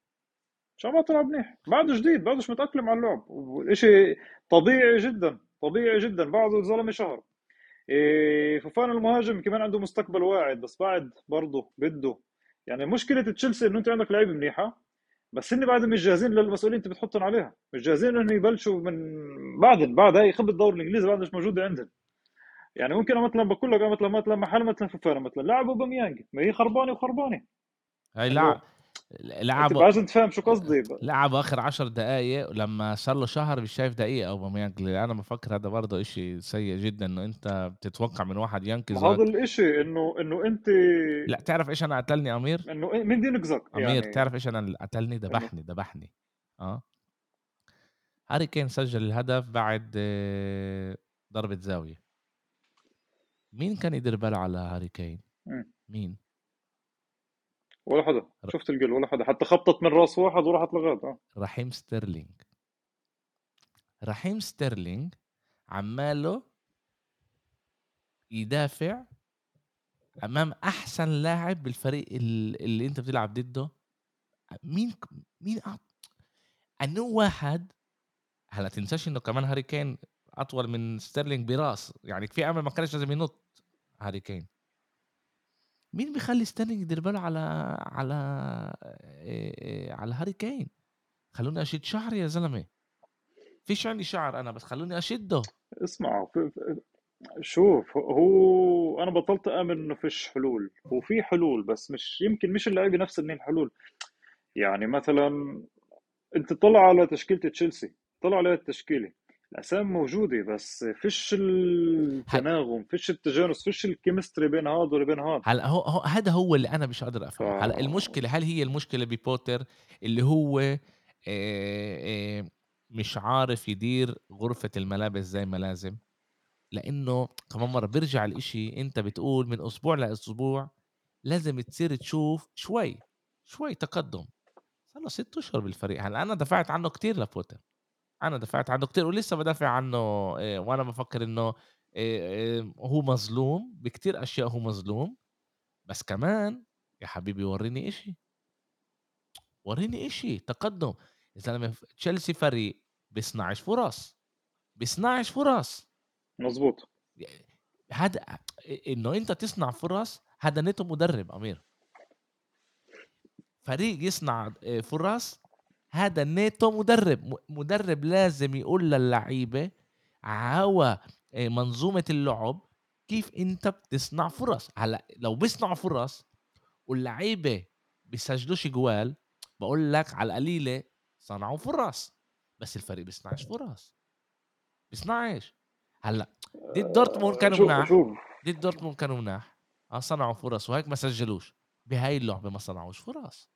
مش عم بعطوا لعب منيح. بعده جديد بعده مش متأقلم على اللعب. والشيء طبيعي جدا طبيعي جدا. بعده الزلمه شهر. إيه المهاجم كمان عنده مستقبل واعد بس بعد برضه بده. يعني مشكلة تشيلسي إنه أنت عندك لعيبة منيحة. بس هن بعد مش جاهزين للمسؤوليه انت بتحطهم عليها. مش جاهزين انه يبلشوا من بعد بعد هاي خبره الدوري الإنجليزي بعد مش موجودة عندهم. يعني ممكن مثلا بقول لك مثلا مثلا محل مثلا فوفانا مثلا لاعب أوباميانج ما هي خربانة وخربانة. هاي انه لع انت تفهم شو قصدي لعبوا آخر 10 دقايق ولمّا صار له شهر مش شايف أوباميانج، اللي أنا بافكر هذا برضه إشي سيء جدًا إنه أنت بتتوقع من واحد ما هذا الإشي انه إنه أنت لأ تعرف إيش أنا قتلني أمير؟ إنه إيه- مين بده ينقذك أمير يعني تعرف أنا اللي قتلني؟ إنه دبحني، دبحني، آه، هاري كين سجّل الهدف بعد آه، ضربة زاوية، مين كان يدير باله على هاري كين؟ مين؟ ولا حدا شفت الجول ولا حدا حتى خبطت من رأس واحد وراحت لغاد آه. رحيم ستيرلينج، رحيم ستيرلينج عمّاله يدافع أمام أحسن لاعب بالفريق ال اللي أنت بتلعب ضده، مين مين أنو واحد هلأ تنساش إنه كمان هاري كين أطول من ستيرلينج براس، يعني في أمل ما كانش لازم ينط هاري كين. مين بيخلّي ستيرلينج يدير باله على على آآ على هاري كين؟ خلّوني أشد شعري يا زلمة، فيش عندي شعر أنا بس خلّوني أشده. اسمع شوف هو أنا بطلت آمن إنه فيش حلول هو في حلول بس مش يمكن مش اللعيبة نفس انهي الحلول يعني مثلا أنت طلع على تشكيلة تشيلسي طلع على التشكيله الاسامي موجودة بس فيش التناغم فيش التجانس فيش ال chemistry بين هذا وبين هذا. هلأ هو هو هذا هو اللي أنا مش قادر ف أفهمه، هلأ المشكلة هل هي المشكلة ببوتر اللي هو آآ آآ مش عارف يدير غرفة الملابس زي ما لازم؟ لإنه كمان مرّة بيرجع الإشي أنت بتقول من أسبوع لأسبوع لازم تصير تشوف شوي، شوي تقدُّم، صار له 6 أشهر بالفريق، هلأ أنا دافعت عنّه كتير لبوتر، أنا دافعت عنّه كتير ولسه بادافع عنّه آآ وأنا بافكّر إنه آآ آآ هو مظلوم، بكتير أشياء هو مظلوم، بس كمان يا حبيبي ورّيني إشي، ورّيني إشي، تقدُّم، يا زلمة ف تشيلسي فريق بيصنعش فرص. بيصنعش فرص. مزبوط هذا إنه أنت تصنع فرص هذا نيته مدرب أمير. فريق يصنع آه، فرص هذا نيته مدرب. مدرب لازم يقول للعيبة عوا آه، منظومة اللعب كيف انت بتصنع فرص. هلا لو بيصنعوا فرص واللعيبة بيسجلوش جوال بقول لك على القليلة صنعوا فرص بس الفريق بيصنعش فرص. بيصنعش. هلا ضد دورتموند كانوا مناح. ضد دورتموند كانوا مناح. آه صنعوا فرص وهيك ما سجلوش. بهاي اللعبة ما صنعوش فرص.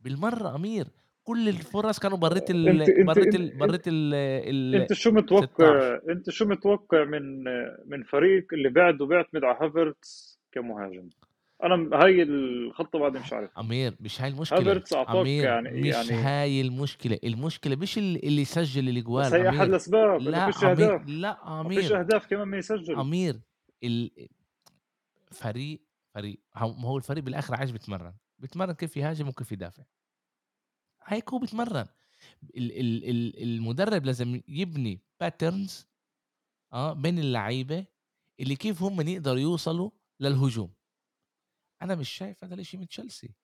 بالمرة أمير كل الفرص كانوا بريت ال انت بريت ال بريت ال ال انت شو متوقع؟ انت شو متوقع من من فريق اللي بعده بيعتمد على هافرتس كمهاجم؟ أنا هاي الخطه بعد مش عارف. أمير مش هاي المشكلة. هافرتس أعطاك أمير يعني مش يعني هاي المشكلة. المشكلة مش اللي, يسجل الإجوال. بس هي أحد أمير. الأسباب لا فيش أمير. أهداف. لا ما فيش أمير. أهداف كمان ما يسجل. أمير ال... فريق فريق. هو الفريق بالآخر عايش بيتمرن. بيتمرن كيف يهاجم وكيف يدافع. هيك هو. ال... المدرب لازم يبني patterns آه بين اللعيبة اللي كيف هم يقدروا يوصلوا للهجوم. أنا مش شايف هذا الشيء من تشيلسي.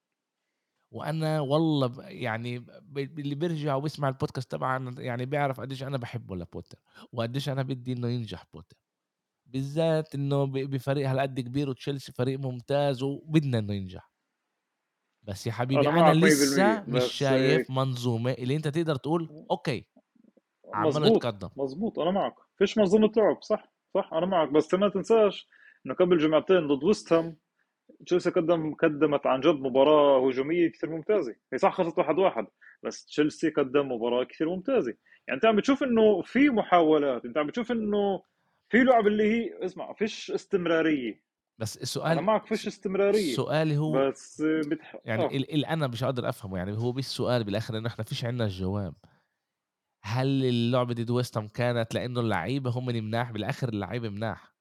وأنا والله يعني اللي بيرجع وبيسمع البودكاست تبعنا يعني بيعرف قديش أنا باحبه لبوتر وقديش أنا بدي إنه ينجح بوتر بالذات إنه بفريق هالقد كبير وتشيلسي فريق ممتاز وبدنا إنه ينجح. بس يا حبيبي أنا أنا معك 100% لسه مش شايف منظومة اللي أنت تقدر تقول okay عمالة مزبوط يتقدم مزبوط أنا معك فيش منظومة لعب صح صح أنا معك بس ما تنساش إنه قبل جمعتين ضد ويست هام تشيلسي قدم قدمت عن جد مباراة هجومية كثير ممتازة، هي صح خلصت واحد واحد بس تشيلسي قدم مباراة كثير ممتازة، يعني أنت عم بتشوف إنه في محاولات، أنت عم بتشوف إنه في لعب اللي هي اسمع فيش استمرارية. بس أنا السؤال معك فيش استمرارية سؤالي هو بس بتح... يعني آه. اللي أنا مش قادر أفهمه يعني هو بس سؤال بالآخر إنه إحنا فيش عندنا الجواب. هل اللعبة ضد ويست هام كانت لأنه اللعيبة هم اللي مناح؟ بالآخر اللعيبة مناح.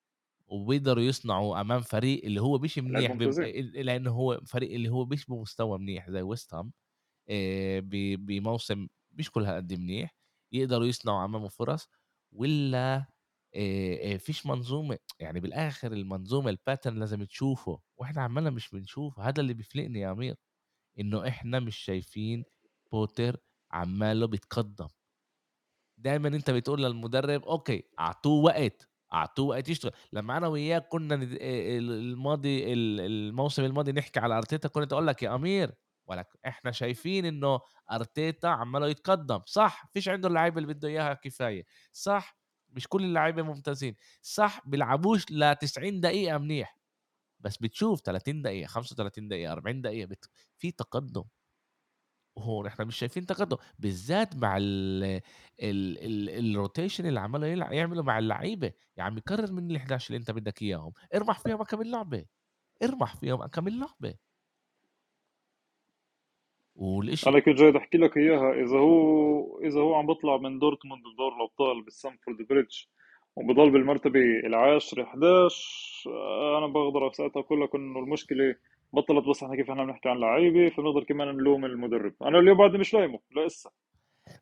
وبيقدروا يصنعوا أمام فريق اللي هو مش منيح. ممتازين. لأنه هو فريق اللي هو مش بمستوى منيح زي ويست هام آه، ب- بموسم مش كل هالقد منيح. يقدروا يصنعوا أمامه فرص ولا آه، فيش منظومة يعني بالآخر المنظومة ال pattern لازم تشوفه وإحنا عمالنا مش بنشوفه هذا اللي بيفلقني يا أمير إنه إحنا مش شايفين بوتر عماله بيتقدم. دايما أنت بتقول للمدرب okay أعطوه وقت أعطوه وقت يشتغل. لما أنا وياك كنا الماضي ال- الموسم الماضي نحكي على أرتيتا كنت أقول لك يا أمير ولك إحنا شايفين إنه أرتيتا عماله يتقدم. صح فيش عنده اللعيبه اللي بده إياها كفاية. صح مش كل اللعيبة ممتازين. صح بيلعبوش ل 90 دقيقة منيح بس بتشوف 30 دقيقة 35 دقيقة 40 دقيقة بت... في تقدم. وهون إحنا مش شايفين تقدم بالذات مع ال ال ال الروتيشن اللي عماله يلع- يعمله مع اللعيبة. يا عمي كرر من ال 11 اللي أنت بدك إياهم. ارمح فيهم كم لعبة. ارمح فيهم كم لعبة. والإشي. أنا كنت جاي أحكي لك إياها. إذا هو إذا هو عم بيطلع من دورتموند بدور الأبطال بالستامفورد بريدج وبضل بالمرتبة العاشرة 11 أنا بقدر ساعتها أقول لك إنه المشكلة بطلت. بس إحنا كيف إحنا بنحكي عن لعيبة؟ فبنقدر كمان نلوم المدرب. أنا اليوم بعدني مش لايمه لسه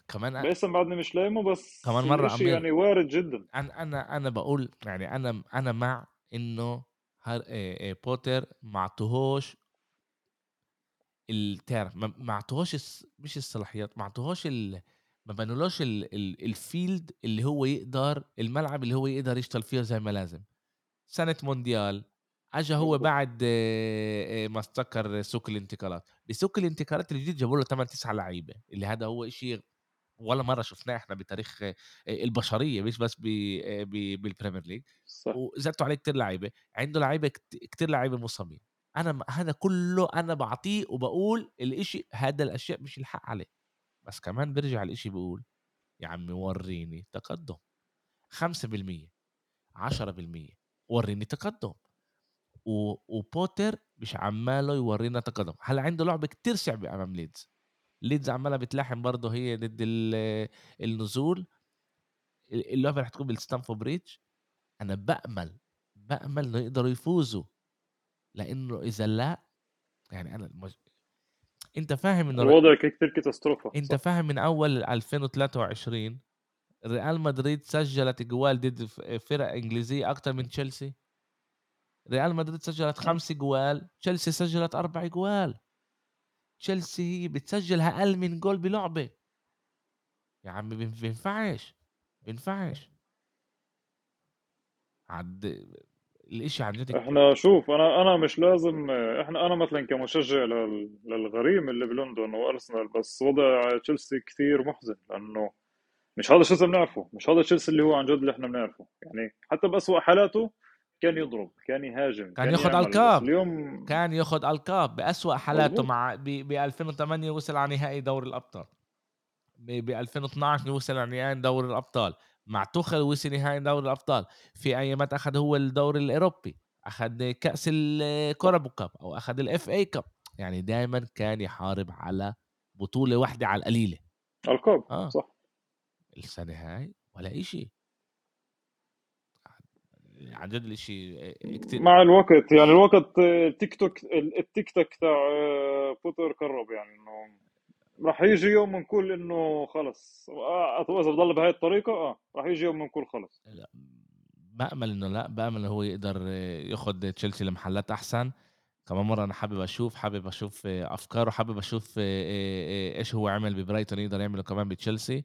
كمان لسه بعدني مش لايمه بس كمان مرة امير يعني وارد جدا. أنا أنا أنا بقول يعني أنا أنا مع إنه هار إيه إيه بوتر ما عطوهوش التعرف ما ما عطوهوش الس مش الصلاحيات ما عطوهوش ال ما بنولوش ال ال ال field اللي هو يقدر الملعب اللي هو يقدر يشتغل فيه زي ما لازم. سنة مونديال اجى هو بعد آه، آه، ما استكر سوق الانتقالات. بسوق الانتقالات الجديد جابوا له 8 9 لعيبة اللي هذا هو شيء ولا مرة شفناه إحنا بتاريخ آه، البشرية مش بس بالبريمير ليج صح. وزادوا عليه كتير لعيبة عنده لعيبة كت- كتير لعيبة مصابين أنا هذا كله أنا بعطيه وبقول الإشي هذا الأشياء مش الحق عليه. بس كمان برجع الإشي بقول يا عمي وريني تقدم. 5% 10% وريني تقدم. و... وبوتر مش عماله يورينا تقدم. هلا عنده لعبة كتير صعبة أمام ليدز. ليدز عماله بتلاحم برضه هي ضد ال- النزول. اللعبة رح تكون بالستامفورد بريدج. أنا بأمل بأمل إنه يقدروا يفوزوا. لأنه إذا لا يعني أنا المج... أنت فاهم إنه. الوضع كتير קטסטרופה أنت صح فاهم من أول 2023 ريال مدريد سجّلت جوال ضد فرق إنجليزية أكتر من تشيلسي؟ ريال مدريد سجّلت 5 جوال، تشيلسي سجّلت 4 جوال، تشيلسي هي بتسجّل أقل من جول بلعبة، يا عمي بين بينفعش، بينفعش، عد الإشي عن جد إحنا شوف أنا أنا مش لازم إحنا أنا مثلا كمشجع لل- للغريم اللي بلندن وأرسنال بس وضع تشيلسي كثير محزن لأنه مش هذا الشيء اللي بنعرفه مش هذا تشيلسي اللي هو عن جد اللي إحنا بنعرفه. يعني حتى بأسوأ حالاته كان يضرب كان يهاجم كان كان بس ألقاب، اليوم كان ياخُد ألقاب بأسوأ حالاته مزبوط مع ب ب2008 وصل على نهائي دوري الأبطال. ب 2012 وصل على نهائي دوري الأبطال، مع توخيل وصل نهائي دوري الأبطال، في أيامات أخد هو الدوري الأوروبي، أخد كأس صح ال Carabao Cup أو أخد ال FA Cup، يعني دايمًا كان يحارب على بطولة واحدة على القليلة، ألقاب آه، صح. السنة هاي ولا إشي، عن جد الإشي آآ كتير. مع الوقت يعني الوقت التيك توك التيك توك تاع بوتر قرب يعني إنه راح يجي يوم بنقول إنه خلص. آه إذا بضل بهاي الطريقة آه راح يجي يوم بنقول خلص. لأ، بأمل إنه لأ، بأمل إنه هو يقدر ياخد تشيلسي لمحلات أحسن. كمان مرة أنا حابب أشوف حابب أشوف آه، أفكاره حابب أشوف آه، إيش هو عمل ببرايتون يقدر يعمله كمان بتشيلسي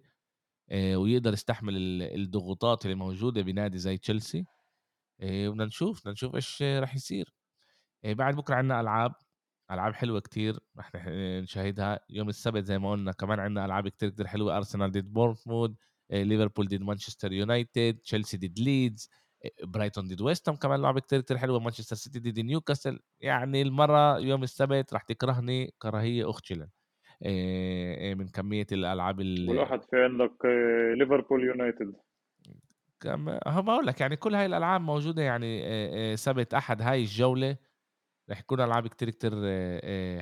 ويقدر يستحمل ال- الضغوطات اللي موجودة بنادي زي تشيلسي. وبدنا نشوف بدنا نشوف آه، راح يصير. بعد بكرة عندنا ألعاب. ألعاب حلوة كتير رح نشاهدها. يوم السبت زي ما قلنا كمان عندنا ألعاب كتير كتير حلوة. أرسنال ضد بورنموث آه، ليفربول ضد مانشستر يونايتد تشيلسي ضد ليدز آه، برايتون ضد ويست هام كمان لعبة كتير كتير حلوة. مانشستر سيتي ضد نيوكاسل يعني المرة يوم السبت رح تكرهني كراهية أختشلن آه، آه، من كمية الألعاب اللي والاحد في عندك آه، ليفربول يونايتد عم بقول لك يعني كل هاي الألعاب موجودة يعني آه، آه، سبت أحد هاي الجولة. رح يكون ألعاب كتير كتير آه، آه،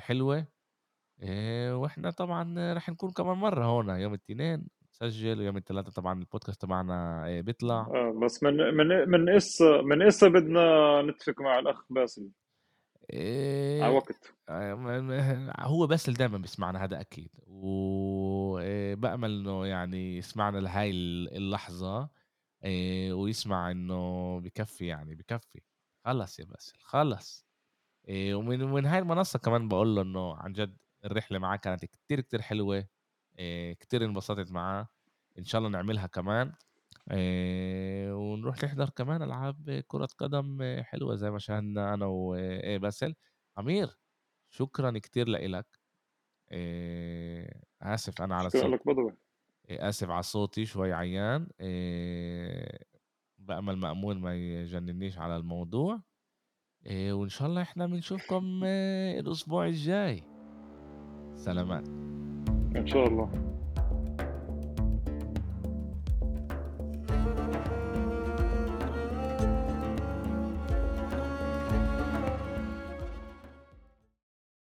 آآ وإحنا طبعًا راح نكون كمان مرّة هون يوم التنين نسجّل، ويوم التلاتة طبعًا البودكاست تبعنا بيطلع، آه بس من من من إسا من إسا بدنا نتفق مع الأخ باسل. على آآ وقت. م هو بس اللي دايمًا بيسمعنا هذا أكيد، و آآ بأمل إنه يعني يسمعنا لهاي ال اللحظة آآ ويسمع إنه بكفّي يعني بكفّي، خلص يا باسل خلص، ومن ومن هاي المنصة كمان باقول له إنه عن جد الرحلة معاه كانت كتير، كتير حلوة، آآ كتير انبسطت معاه، إن شاء الله نعملها كمان. ونروح نحضر كمان ألعاب كرة قدم حلوة زي ما شاهدنا أنا وباسل. عمير شكرًا كتير لإلك، آآ آسف أنا على الصوت آآ آسف على صوتي شوي عيان، آآ بأمل مأمول ما يجننّيش على الموضوع، آآ وإن شاء الله إحنا بنشوفكم الأسبوع الجاي، سلامات. إن شاء الله